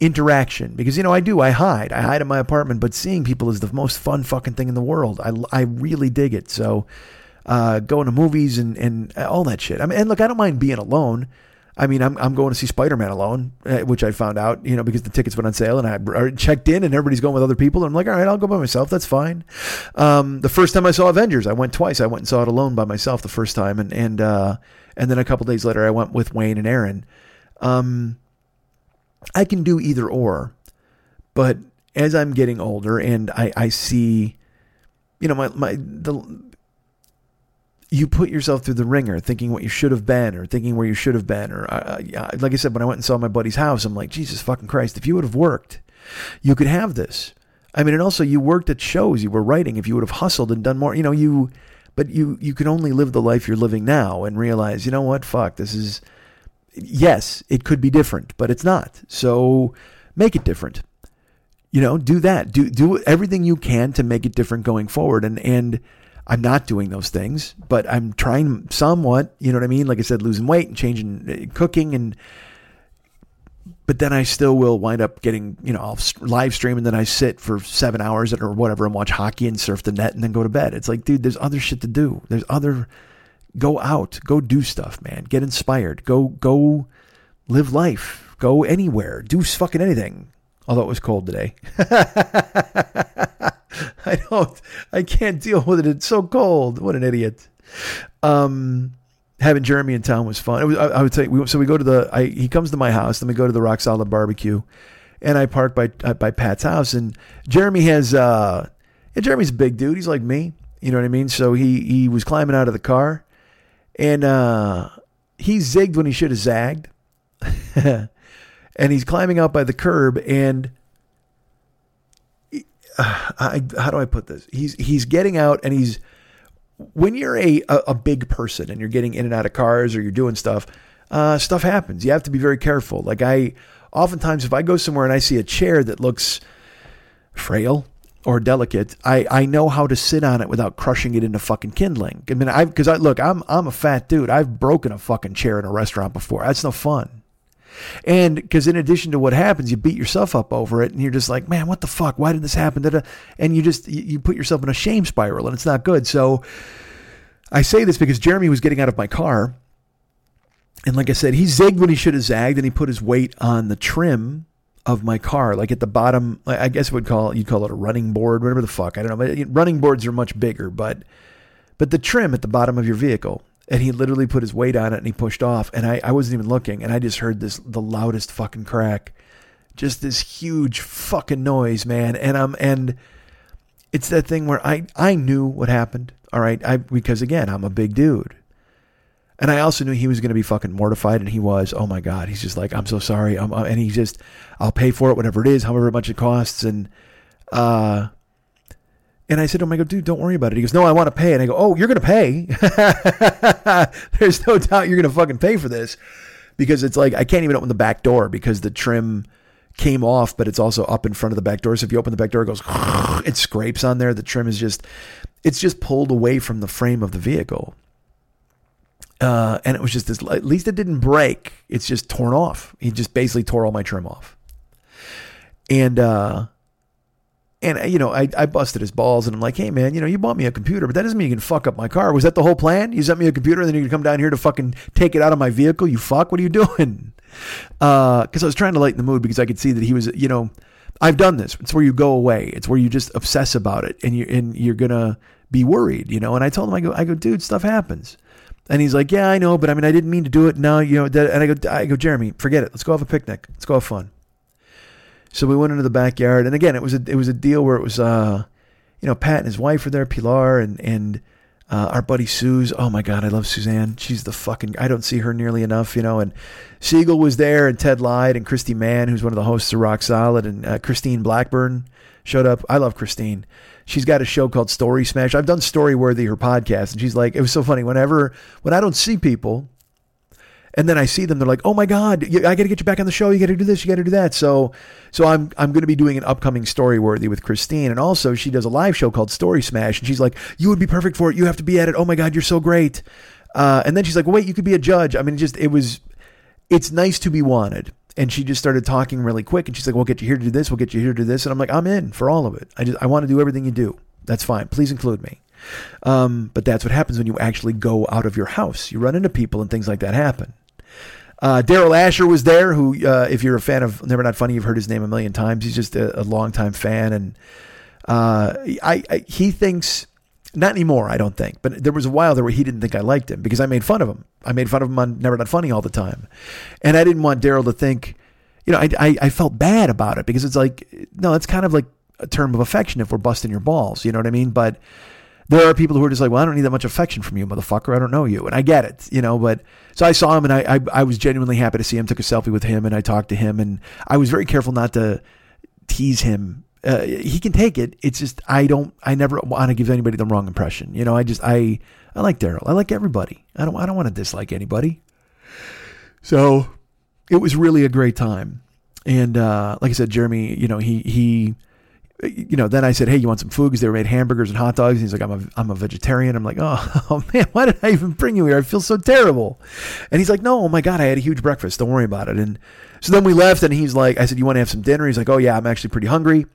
interaction because you know I do I hide I hide in my apartment, but seeing people is the most fun fucking thing in the world. I I really dig it. So, uh, going to movies and and all that shit. I mean, and look, I don't mind being alone. I mean, I'm, I'm going to see Spider Man alone, uh, which I found out, you know, because the tickets went on sale and I checked in and everybody's going with other people. And I'm like, all right, I'll go by myself. That's fine. Um, the first time I saw Avengers, I went twice. I went and saw it alone by myself the first time. And, and, uh, and then a couple days later, I went with Wayne and Aaron. Um, I can do either or, but as I'm getting older and I, I see, you know, my, my, the, you put yourself through the ringer thinking what you should have been or thinking where you should have been or uh, like i said when i went and saw my buddy's house i'm like jesus fucking christ if you would have worked you could have this. I mean and also you worked at shows you were writing if you would have hustled and done more you know you but you you can only live the life you're living now and realize you know what fuck this is yes it could be different but it's not. So make it different. You know do that. Do do everything you can to make it different going forward. And and I'm not doing those things, but I'm trying somewhat, you know what I mean? Like I said, losing weight and changing uh, cooking and but then I still will wind up getting, you know, I'll live stream and then I sit for seven hours or whatever and watch hockey and surf the net and then go to bed. It's like, dude, there's other shit to do. There's other, go out, go do stuff, man. Get inspired. Go, go live life. Go anywhere. Do fucking anything. Although it was cold today. I don't. I can't deal with it. It's so cold. What an idiot. Um, having Jeremy in town was fun. Was, I, I, would say we, so. We go to the. I, he comes to my house. Then we go to the Rock Solid Barbecue, and I park by uh, by Pat's house. And Jeremy has. uh and Jeremy's a big dude. He's like me. You know what I mean? So he he was climbing out of the car, and uh he zigged when he should have zagged. and he's climbing out by the curb and I, how do I put this? He's he's getting out and he's when you're a, a, a big person and you're getting in and out of cars or you're doing stuff, uh, stuff happens. You have to be very careful. Like I oftentimes if I go somewhere and I see a chair that looks frail or delicate, I, I know how to sit on it without crushing it into fucking kindling. I mean, I because I look, I'm I'm a fat dude. I've broken a fucking chair in a restaurant before. That's no fun. And because in addition to what happens, you beat yourself up over it, and you're just like, man, what the fuck? Why did this happen? And you just you put yourself in a shame spiral, and it's not good. So I say this because Jeremy was getting out of my car, and like I said, he zigged when he should have zagged, and he put his weight on the trim of my car, like at the bottom. I guess would call you'd call it a running board, whatever the fuck. I don't know. But uh, running boards are much bigger, but but the trim at the bottom of your vehicle and he literally put his weight on it and he pushed off and I, I wasn't even looking and I just heard this the loudest fucking crack. Just this huge fucking noise, man. And um and it's that thing where I I knew what happened. All right. I because again, I'm a big dude. And I also knew he was going to be fucking mortified, and he was. Oh my god, he's just like, I'm so sorry. I'm, uh, and he just, I'll pay for it, whatever it is, however much it costs. And uh, and I said to him, I go, dude, don't worry about it. He goes, no, I want to pay. And I go, oh, you're going to pay. There's no doubt you're going to fucking pay for this because it's like, I can't even open the back door because the trim came off, but it's also up in front of the back door. So if you open the back door, it goes, it scrapes on there. The trim is just, it's just pulled away from the frame of the vehicle. Uh, and it was just this, at least it didn't break. It's just torn off. He just basically tore all my trim off. And, uh, And uh, you know, I, I busted his balls, and I'm like, "Hey, man, you know, you bought me a computer, but that doesn't mean you can fuck up my car. Was that the whole plan? You sent me a computer, and then you can come down here to fucking take it out of my vehicle? You fuck? What are you doing?" Because I was trying to lighten the mood because I could see that he was, you know, I've done this. It's where you go away. It's where you just obsess about it, and you and you're gonna be worried, you know. And I told him, I go, I go, dude, stuff happens. And he's like, yeah, I know, but I mean, I didn't mean to do it. Now, you know, and I go, I go, Jeremy, forget it. Let's go have a picnic. Let's go have fun. So we went into the backyard, and again, it was a it was a deal where it was, uh, you know, Pat and his wife were there, Pilar, and and uh, our buddy Suze. Oh my God, I love Suzanne. She's the fucking. I don't see her nearly enough, you know. And Siegel was there, and Ted lied, and Christy Mann, who's one of the hosts of Rock Solid, and uh, Christine Blackburn showed up. I love Christine. She's got a show called Story Smash. I've done Storyworthy, her podcast, and she's like, it was so funny. Whenever when I don't see people, and then I see them, they're like, "Oh my God, I got to get you back on the show. You got to do this. You got to do that." So, so I'm I'm going to be doing an upcoming story worthy with Christine, and also she does a live show called Story Smash, and she's like, "You would be perfect for it. You have to be at it. Oh my God, you're so great." Uh, and then she's like, "Wait, you could be a judge." I mean, it just it was, it's nice to be wanted. And she just started talking really quick, and she's like, "We'll get you here to do this. We'll get you here to do this." And I'm like, "I'm in for all of it. I just I want to do everything you do. That's fine. Please include me." Um, but that's what happens when you actually go out of your house. You run into people, and things like that happen. Uh, Daryl Asher was there, who, uh, if you're a fan of Never Not Funny, you've heard his name a million times. He's just a, a longtime fan. And uh, I, I, he thinks, not anymore, I don't think, but there was a while there where he didn't think I liked him because I made fun of him. I made fun of him on Never Not Funny all the time. And I didn't want Daryl to think, you know, I, I, I felt bad about it because it's like, no, it's kind of like a term of affection if we're busting your balls. You know what I mean? But there are people who are just like, well, I don't need that much affection from you, motherfucker. I don't know you. And I get it, you know, but so I saw him and I, I, I was genuinely happy to see him, took a selfie with him and I talked to him and I was very careful not to tease him. Uh, he can take it. It's just, I don't, I never want to give anybody the wrong impression. You know, I just, I, I like Daryl. I like everybody. I don't, I don't want to dislike anybody. So it was really a great time. And, uh, like I said, Jeremy, you know, he, he, you know, then I said, "Hey, you want some food?" Because they were made hamburgers and hot dogs. And he's like, "I'm a, I'm a vegetarian." I'm like, oh, "Oh man, why did I even bring you here? I feel so terrible." And he's like, "No, oh my god, I had a huge breakfast. Don't worry about it." And so then we left, and he's like, "I said, you want to have some dinner?" He's like, "Oh yeah, I'm actually pretty hungry."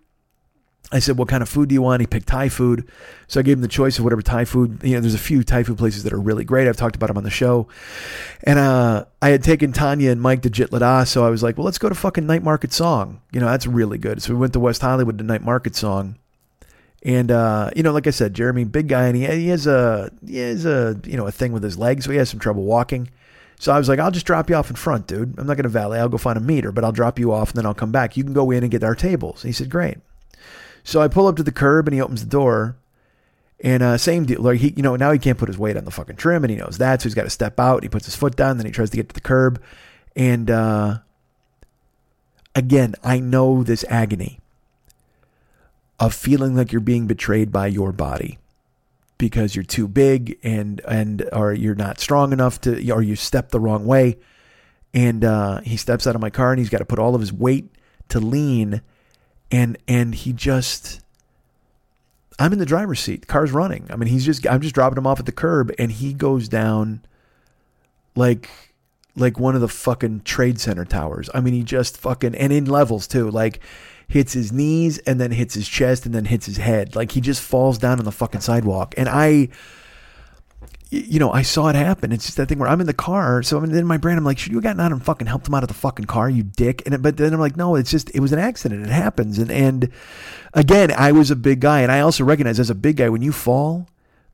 I said, "What kind of food do you want?" He picked Thai food, so I gave him the choice of whatever Thai food. You know, there's a few Thai food places that are really great. I've talked about them on the show, and uh, I had taken Tanya and Mike to Jitlada, so I was like, "Well, let's go to fucking Night Market Song. You know, that's really good." So we went to West Hollywood to Night Market Song, and uh, you know, like I said, Jeremy, big guy, and he, he has a he has a you know a thing with his legs, so he has some trouble walking. So I was like, I'll just drop you off in front, dude. I'm not going to valet. I'll go find a meter, but I'll drop you off and then I'll come back. You can go in and get our tables. And he said, great. So I pull up to the curb and he opens the door. And uh, same deal. Like he, you know, now he can't put his weight on the fucking trim, and he knows that, so he's got to step out. He puts his foot down, then he tries to get to the curb, and uh, again, I know this agony of feeling like you're being betrayed by your body because you're too big and and or you're not strong enough to or you step the wrong way and uh, he steps out of my car and he's got to put all of his weight to lean and and he just I'm in the driver's seat car's running I mean he's just I'm just dropping him off at the curb and he goes down like like one of the fucking trade center towers I mean he just fucking and in levels too like hits his knees and then hits his chest and then hits his head. Like he just falls down on the fucking sidewalk. And I, you know, I saw it happen. It's just that thing where I'm in the car. So I mean, in my brain, I'm like, should you have gotten out and fucking helped him out of the fucking car, you dick? And but then I'm like, no, it's just it was an accident. It happens. And and again, I was a big guy, and I also recognize as a big guy when you fall.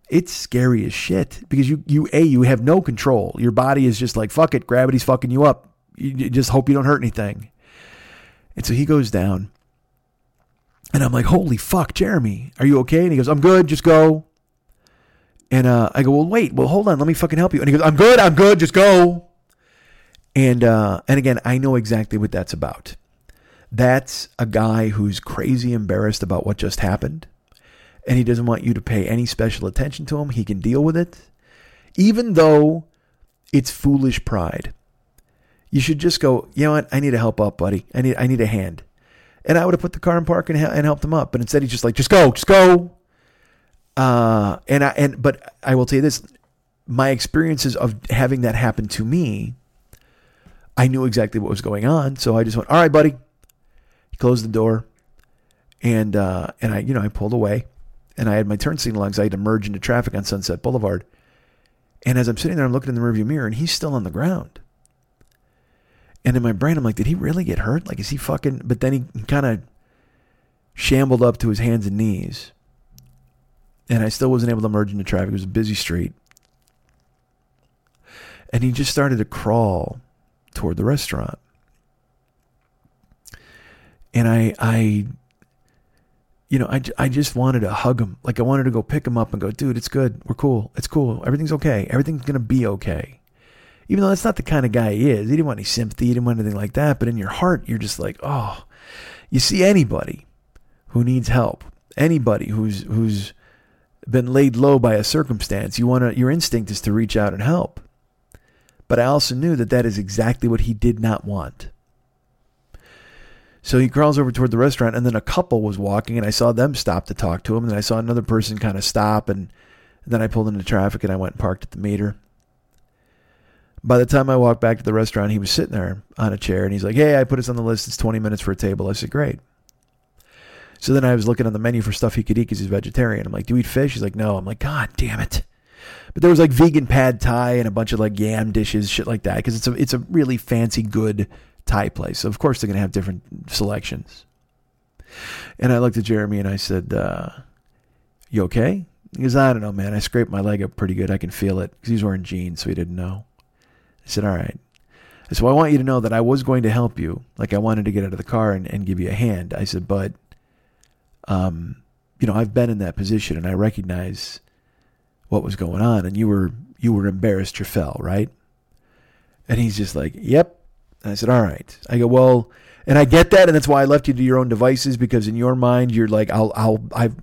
It's scary as shit because you, you, A, you have no control. Your body is just like, fuck it, gravity's fucking you up. You, you just hope you don't hurt anything. And so he goes down and I'm like, holy fuck, Jeremy, are you okay? And he goes, I'm good, just go. And uh, I go, well, wait, well, hold on, let me fucking help you. And he goes, I'm good, I'm good, just go. And uh, and again, I know exactly what that's about. That's a guy who's crazy embarrassed about what just happened, and he doesn't want you to pay any special attention to him. He can deal with it, even though it's foolish pride. You should just go. You know what? I need a help up, buddy. I need I need a hand and I would have put the car in park and, and helped him up. But instead, he's just like, just go, just go. Uh, and I and but I will tell you this: my experiences of having that happen to me, I knew exactly what was going on, so I just went, all right, buddy. He closed the door, and uh, and I you know I pulled away, and I had my turn signal on 'cause I had to merge into traffic on Sunset Boulevard. And as I'm sitting there, I'm looking in the rearview mirror, and he's still on the ground. And in my brain, I'm like, did he really get hurt? Like, is he fucking? But then he kind of shambled up to his hands and knees, and I still wasn't able to merge into traffic. It was a busy street, and he just started to crawl toward the restaurant. And I, I, you know, I, I just wanted to hug him. Like I wanted to go pick him up and go, dude, it's good. We're cool. It's cool. Everything's okay. Everything's gonna be okay. Even though that's not the kind of guy he is. He didn't want any sympathy. He didn't want anything like that. But in your heart, you're just like, oh, you see anybody who needs help, anybody who's who's been laid low by a circumstance, you want. Your instinct is to reach out and help. But I also knew that that is exactly what he did not want. So he crawls over toward the restaurant, and then a couple was walking, and I saw them stop to talk to him. And then I saw another person kind of stop, and, and then I pulled into traffic and I went and parked at the meter. By the time I walked back to the restaurant, he was sitting there on a chair, and he's like, "Hey, I put us on the list. It's 20 minutes for a table." I said, "Great." So then I was looking on the menu for stuff he could eat because he's vegetarian. I'm like, "Do you eat fish?" He's like, "No." I'm like, "God damn it!" But there was like vegan pad thai and a bunch of like yam dishes, shit like that, because it's a it's a really fancy, good Thai place. So of course they're gonna have different selections. And I looked at Jeremy and I said, uh, "You okay?" He goes, "I don't know, man. I scraped my leg up pretty good. I can feel it." Because he's wearing jeans, so he didn't know. I said, "All right." I said, well, I want you to know that I was going to help you. Like I wanted to get out of the car and, and give you a hand. I said, but, um, you know, I've been in that position and I recognize what was going on. And you were, you were embarrassed you fell, right? And he's just like, yep. And I said, all right. I go, well, and I get that. And that's why I left you to your own devices because in your mind, you're like, I'll, I'll, I've,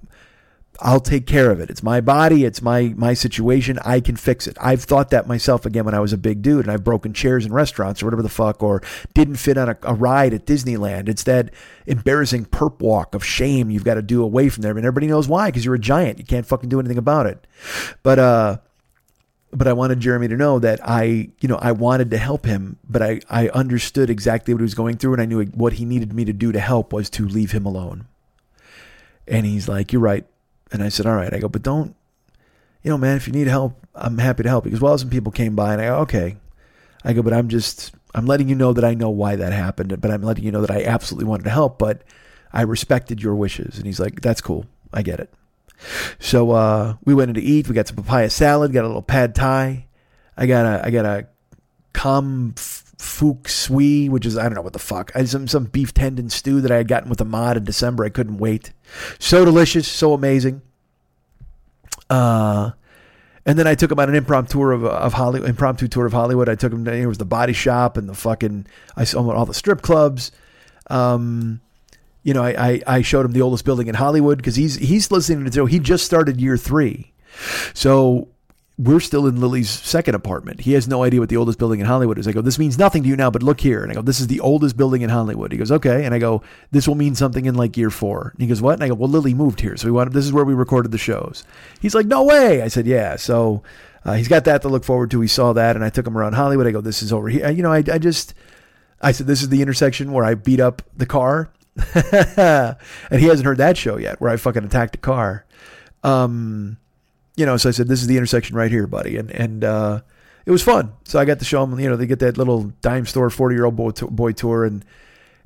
I'll take care of it. It's my body. It's my my situation. I can fix it. I've thought that myself again when I was a big dude and I've broken chairs in restaurants or whatever the fuck or didn't fit on a, a ride at Disneyland. It's that embarrassing perp walk of shame you've got to do away from there. And everybody knows why because you're a giant. You can't fucking do anything about it. But uh but I wanted Jeremy to know that I, you know, I wanted to help him, but I, I understood exactly what he was going through and I knew what he needed me to do to help was to leave him alone. And he's like, You're right. And I said, all right. I go, but don't, you know, man, if you need help, I'm happy to help. Because well, some people came by and I go, okay. I go, but I'm just, I'm letting you know that I know why that happened, but I'm letting you know that I absolutely wanted to help, but I respected your wishes. And he's like, that's cool. I get it. So, uh, we went in to eat. We got some papaya salad, got a little pad thai. I got a, I got a com fook sui, which is I don't know what the fuck. I some some beef tendon stew that I had gotten with a mod in December. I couldn't wait. So delicious, so amazing. Uh, and then I took him on an impromptu tour of of Hollywood. Impromptu tour of Hollywood. I took him. It was the Body Shop and the fucking. I saw all the strip clubs. Um, you know, I, I I showed him the oldest building in Hollywood because he's he's listening to the. He just started year three, so we're still in Lily's second apartment. He has no idea what the oldest building in Hollywood is. I go, this means nothing to you now, but look here. And I go, this is the oldest building in Hollywood. He goes, okay. And I go, this will mean something in like year four. And he goes, what? And I go, well, Lily moved here. So we wanted, this is where we recorded the shows. He's like, no way. I said, yeah. So uh, he's got that to look forward to. He saw that. And I took him around Hollywood. I go, this is over here. You know, I, I just, I said, this is the intersection where I beat up the car. and he hasn't heard that show yet where I fucking attacked a car. Um, you know, so I said, this is the intersection right here, buddy. And, and, uh, it was fun. So I got to show them, you know, they get that little dime store 40 year old boy, boy tour. And,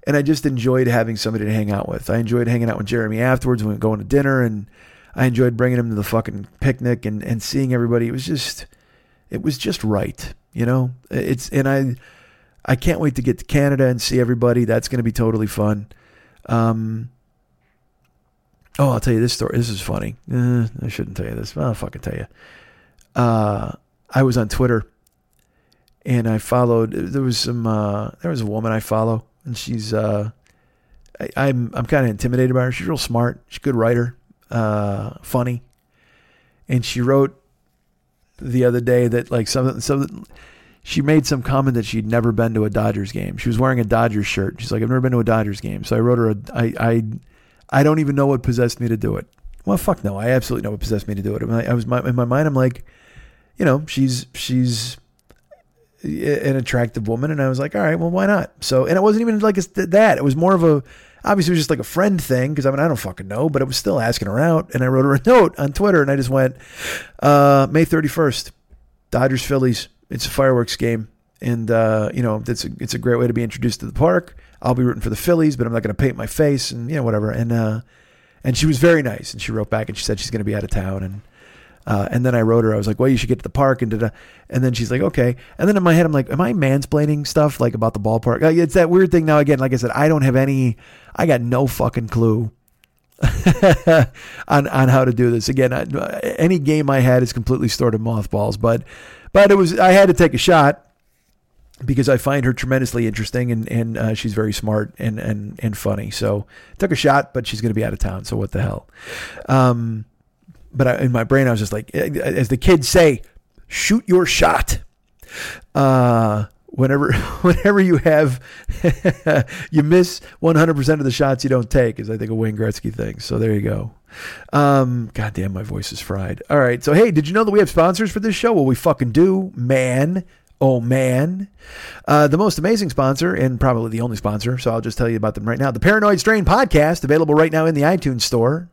and I just enjoyed having somebody to hang out with. I enjoyed hanging out with Jeremy afterwards. We went going to dinner and I enjoyed bringing him to the fucking picnic and, and seeing everybody. It was just, it was just right. You know, it's, and I, I can't wait to get to Canada and see everybody. That's going to be totally fun. Um, Oh, I'll tell you this story. This is funny. Uh, I shouldn't tell you this. I'll fucking tell you. Uh, I was on Twitter and I followed. There was some. Uh, there was a woman I follow, and she's. Uh, I, I'm I'm kind of intimidated by her. She's real smart. She's a good writer. Uh, funny, and she wrote the other day that like something something. She made some comment that she'd never been to a Dodgers game. She was wearing a Dodgers shirt. She's like, I've never been to a Dodgers game. So I wrote her a. I I I don't even know what possessed me to do it. Well, fuck no. I absolutely know what possessed me to do it. I was my, in my mind. I'm like, you know, she's she's an attractive woman, and I was like, all right, well, why not? So, and it wasn't even like it's that. It was more of a. Obviously, it was just like a friend thing because I mean, I don't fucking know, but it was still asking her out. And I wrote her a note on Twitter and I just went, uh, May 31st, Dodgers Phillies. It's a fireworks game. And, uh, you know, it's a, it's a great way to be introduced to the park. I'll be rooting for the Phillies, but I'm not going to paint my face and, you know, whatever. And, uh, and she was very nice. And she wrote back and she said she's going to be out of town. And, uh, and then I wrote her, I was like, well, you should get to the park. And, da-da. and then she's like, okay. And then in my head, I'm like, am I mansplaining stuff like about the ballpark? Like, it's that weird thing now. Again, like I said, I don't have any, I got no fucking clue on, on how to do this. Again, I, any game I had is completely stored in mothballs, but, but it was, I had to take a shot because I find her tremendously interesting and, and uh, she's very smart and, and, and funny. So took a shot, but she's going to be out of town. So what the hell? Um, but I, in my brain, I was just like, as the kids say, shoot your shot. Uh, whenever, whenever you have, you miss 100% of the shots you don't take is I think a Wayne Gretzky thing. So there you go. Um, God damn, my voice is fried. All right. So, hey, did you know that we have sponsors for this show? Well, we fucking do, man. Oh man. Uh, the most amazing sponsor, and probably the only sponsor, so I'll just tell you about them right now. The Paranoid Strain Podcast, available right now in the iTunes Store.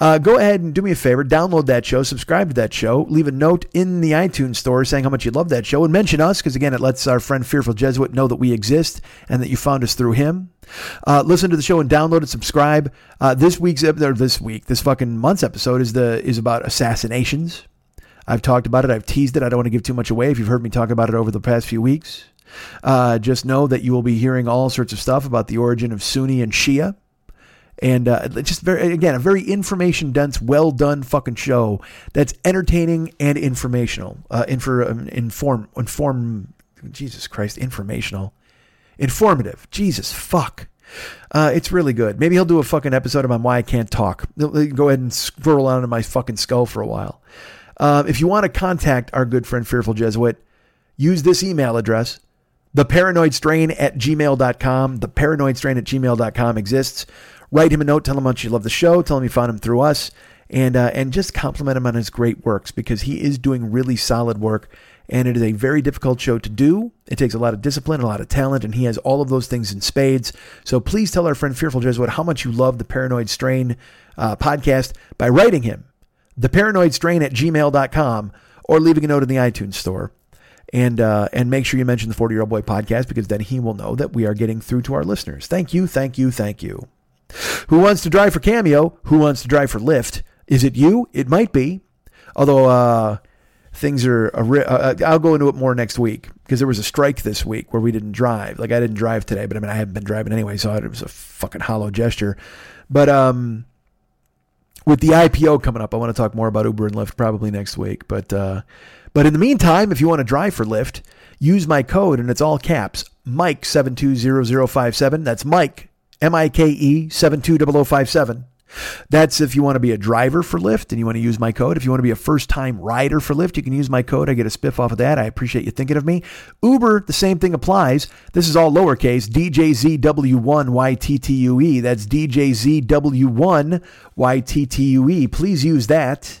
Uh, go ahead and do me a favor, download that show, subscribe to that show, leave a note in the iTunes store saying how much you love that show, and mention us because again, it lets our friend Fearful Jesuit know that we exist and that you found us through him. Uh, listen to the show and download it, subscribe. Uh, this week's or this week, this fucking month's episode is the is about assassinations. I've talked about it. I've teased it. I don't want to give too much away. If you've heard me talk about it over the past few weeks, uh, just know that you will be hearing all sorts of stuff about the origin of Sunni and Shia and uh, just very again a very information dense, well done fucking show that's entertaining and informational. Uh, infor, um, inform inform Jesus Christ informational, informative. Jesus fuck. Uh, it's really good. Maybe he'll do a fucking episode about why I can't talk. Go ahead and swirl out into my fucking skull for a while. Uh, if you want to contact our good friend Fearful Jesuit, use this email address, theparanoidstrain at gmail.com. The paranoidstrain at gmail.com exists. Write him a note, tell him how much you love the show, tell him you found him through us, and uh, and just compliment him on his great works because he is doing really solid work. And it is a very difficult show to do. It takes a lot of discipline, a lot of talent, and he has all of those things in spades. So please tell our friend Fearful Jesuit how much you love the Paranoid Strain uh, podcast by writing him theparanoidstrain at gmail.com or leaving a note in the iTunes store. And uh, and make sure you mention the 40 year old boy podcast because then he will know that we are getting through to our listeners. Thank you, thank you, thank you. Who wants to drive for Cameo? Who wants to drive for Lyft? Is it you? It might be. Although uh, things are, uh, uh, I'll go into it more next week because there was a strike this week where we didn't drive. Like I didn't drive today, but I mean I haven't been driving anyway, so it was a fucking hollow gesture. But um, with the IPO coming up, I want to talk more about Uber and Lyft probably next week. But uh, but in the meantime, if you want to drive for Lyft, use my code and it's all caps Mike seven two zero zero five seven. That's Mike M I K E 720057. That's if you want to be a driver for Lyft and you want to use my code. If you want to be a first time rider for Lyft, you can use my code. I get a spiff off of that. I appreciate you thinking of me. Uber, the same thing applies. This is all lowercase DJZW1YTTUE. That's DJZW1YTTUE. Please use that.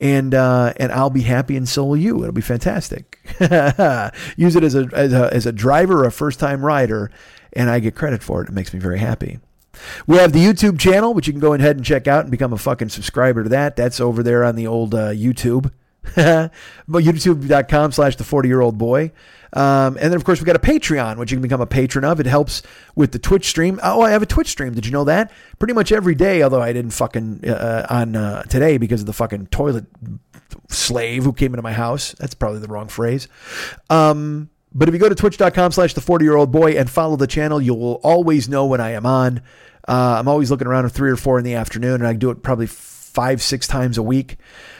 And uh, and I'll be happy, and so will you. It'll be fantastic. use it as a, as a as a driver or a first time rider, and I get credit for it. It makes me very happy. We have the YouTube channel, which you can go ahead and check out and become a fucking subscriber to that. That's over there on the old uh, YouTube. youtube.com slash the 40 year old boy. Um, and then, of course, we've got a Patreon, which you can become a patron of. It helps with the Twitch stream. Oh, I have a Twitch stream. Did you know that? Pretty much every day, although I didn't fucking uh, on uh, today because of the fucking toilet slave who came into my house. That's probably the wrong phrase. Um, but if you go to twitch.com slash the 40 year old boy and follow the channel, you will always know when I am on. Uh, I'm always looking around at three or four in the afternoon, and I do it probably five, six times a week.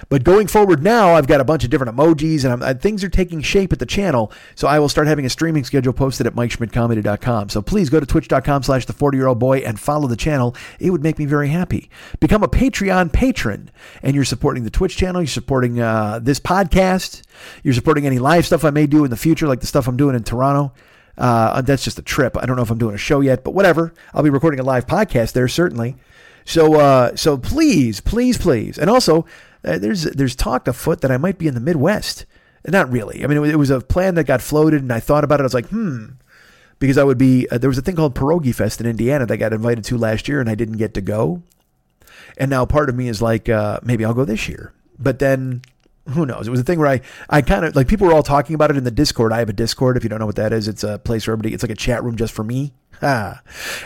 But going forward now, I've got a bunch of different emojis and uh, things are taking shape at the channel. So I will start having a streaming schedule posted at MikeSchmidtComedy.com. So please go to twitch.com slash the 40 year old boy and follow the channel. It would make me very happy. Become a Patreon patron and you're supporting the Twitch channel. You're supporting uh, this podcast. You're supporting any live stuff I may do in the future, like the stuff I'm doing in Toronto. Uh, that's just a trip. I don't know if I'm doing a show yet, but whatever. I'll be recording a live podcast there, certainly. So, uh, so please, please, please, and also uh, there's there's talk afoot that I might be in the Midwest. Not really. I mean, it was a plan that got floated, and I thought about it. I was like, hmm, because I would be. Uh, there was a thing called Pierogi Fest in Indiana that I got invited to last year, and I didn't get to go. And now part of me is like, uh, maybe I'll go this year. But then who knows? It was a thing where I, I kind of like people were all talking about it in the Discord. I have a Discord. If you don't know what that is, it's a place where everybody, it's like a chat room just for me. Ah.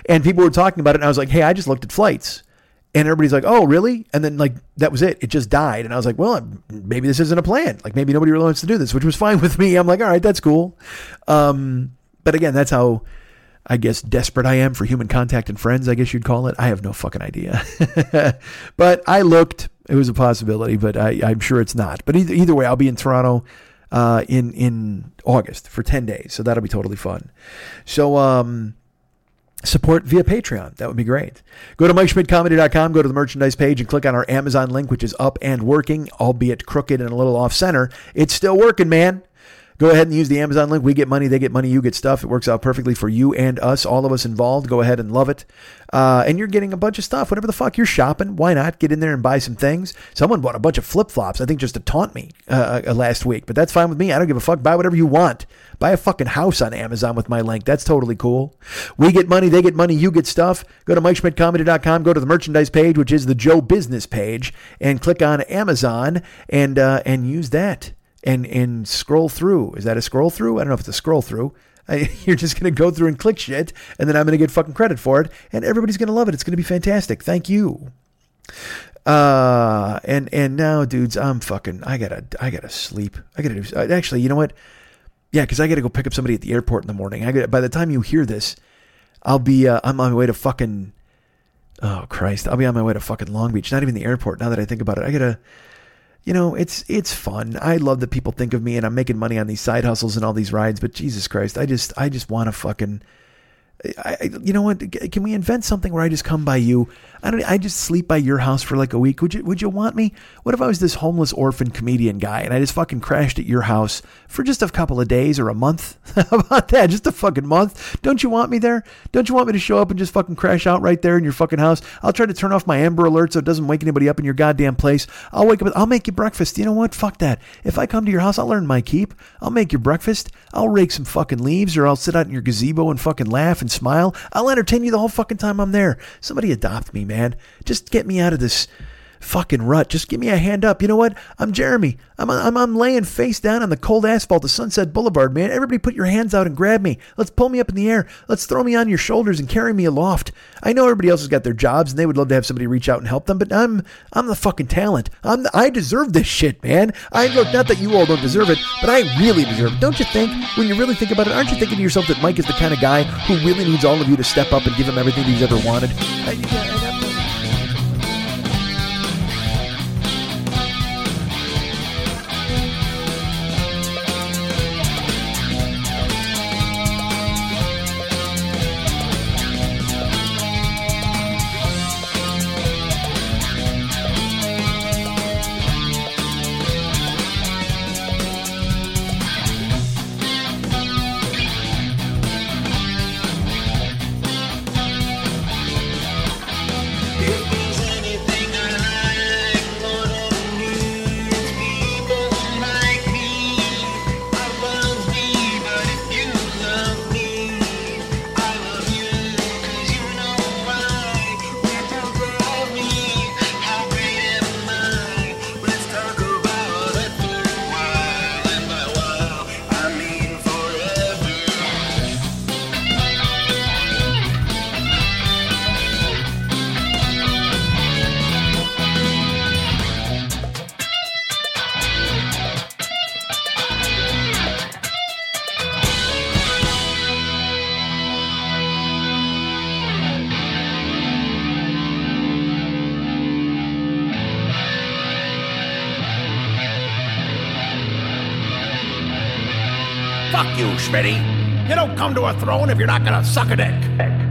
And people were talking about it, and I was like, hey, I just looked at flights. And everybody's like, oh, really? And then, like, that was it. It just died. And I was like, well, maybe this isn't a plan. Like, maybe nobody really wants to do this, which was fine with me. I'm like, all right, that's cool. Um, but again, that's how I guess desperate I am for human contact and friends, I guess you'd call it. I have no fucking idea. but I looked, it was a possibility, but I, am sure it's not. But either, either way, I'll be in Toronto uh, in in August for 10 days. So that'll be totally fun. So, um, support via Patreon. That would be great. Go to MikeSchmidtComedy.com, go to the merchandise page, and click on our Amazon link, which is up and working, albeit crooked and a little off center. It's still working, man. Go ahead and use the Amazon link. We get money, they get money, you get stuff. It works out perfectly for you and us, all of us involved. Go ahead and love it. Uh, and you're getting a bunch of stuff. Whatever the fuck you're shopping, why not get in there and buy some things? Someone bought a bunch of flip flops, I think just to taunt me uh, uh, last week, but that's fine with me. I don't give a fuck. Buy whatever you want. Buy a fucking house on Amazon with my link. That's totally cool. We get money, they get money, you get stuff. Go to MikeSchmidtComedy.com, go to the merchandise page, which is the Joe Business page, and click on Amazon and uh, and use that and and scroll through. Is that a scroll through? I don't know if it's a scroll through. You're just going to go through and click shit, and then I'm going to get fucking credit for it, and everybody's going to love it. It's going to be fantastic. Thank you. Uh, and and now, dudes, I'm fucking. I gotta I gotta sleep. I gotta do. Uh, actually, you know what? Yeah, because I gotta go pick up somebody at the airport in the morning. I got by the time you hear this, I'll be uh, I'm on my way to fucking. Oh Christ! I'll be on my way to fucking Long Beach. Not even the airport. Now that I think about it, I gotta you know, it's it's fun. I love that people think of me and I'm making money on these side hustles and all these rides, but Jesus Christ, I just I just want to fucking I, you know what? Can we invent something where I just come by you? I don't. I just sleep by your house for like a week. Would you? Would you want me? What if I was this homeless orphan comedian guy and I just fucking crashed at your house for just a couple of days or a month? How about that? Just a fucking month? Don't you want me there? Don't you want me to show up and just fucking crash out right there in your fucking house? I'll try to turn off my Amber Alert so it doesn't wake anybody up in your goddamn place. I'll wake up. I'll make you breakfast. You know what? Fuck that. If I come to your house, I'll earn my keep. I'll make your breakfast. I'll rake some fucking leaves or I'll sit out in your gazebo and fucking laugh and and smile. I'll entertain you the whole fucking time I'm there. Somebody adopt me, man. Just get me out of this fucking rut. Just give me a hand up. You know what? I'm Jeremy. I'm, I'm, I'm laying face down on the cold asphalt of Sunset Boulevard, man. Everybody put your hands out and grab me. Let's pull me up in the air. Let's throw me on your shoulders and carry me aloft. I know everybody else has got their jobs and they would love to have somebody reach out and help them, but I'm I'm the fucking talent. I'm the, I deserve this shit, man. I look not that you all don't deserve it, but I really deserve it. Don't you think? When you really think about it, aren't you thinking to yourself that Mike is the kind of guy who really needs all of you to step up and give him everything that he's ever wanted? I, come to a throne if you're not gonna suck a dick.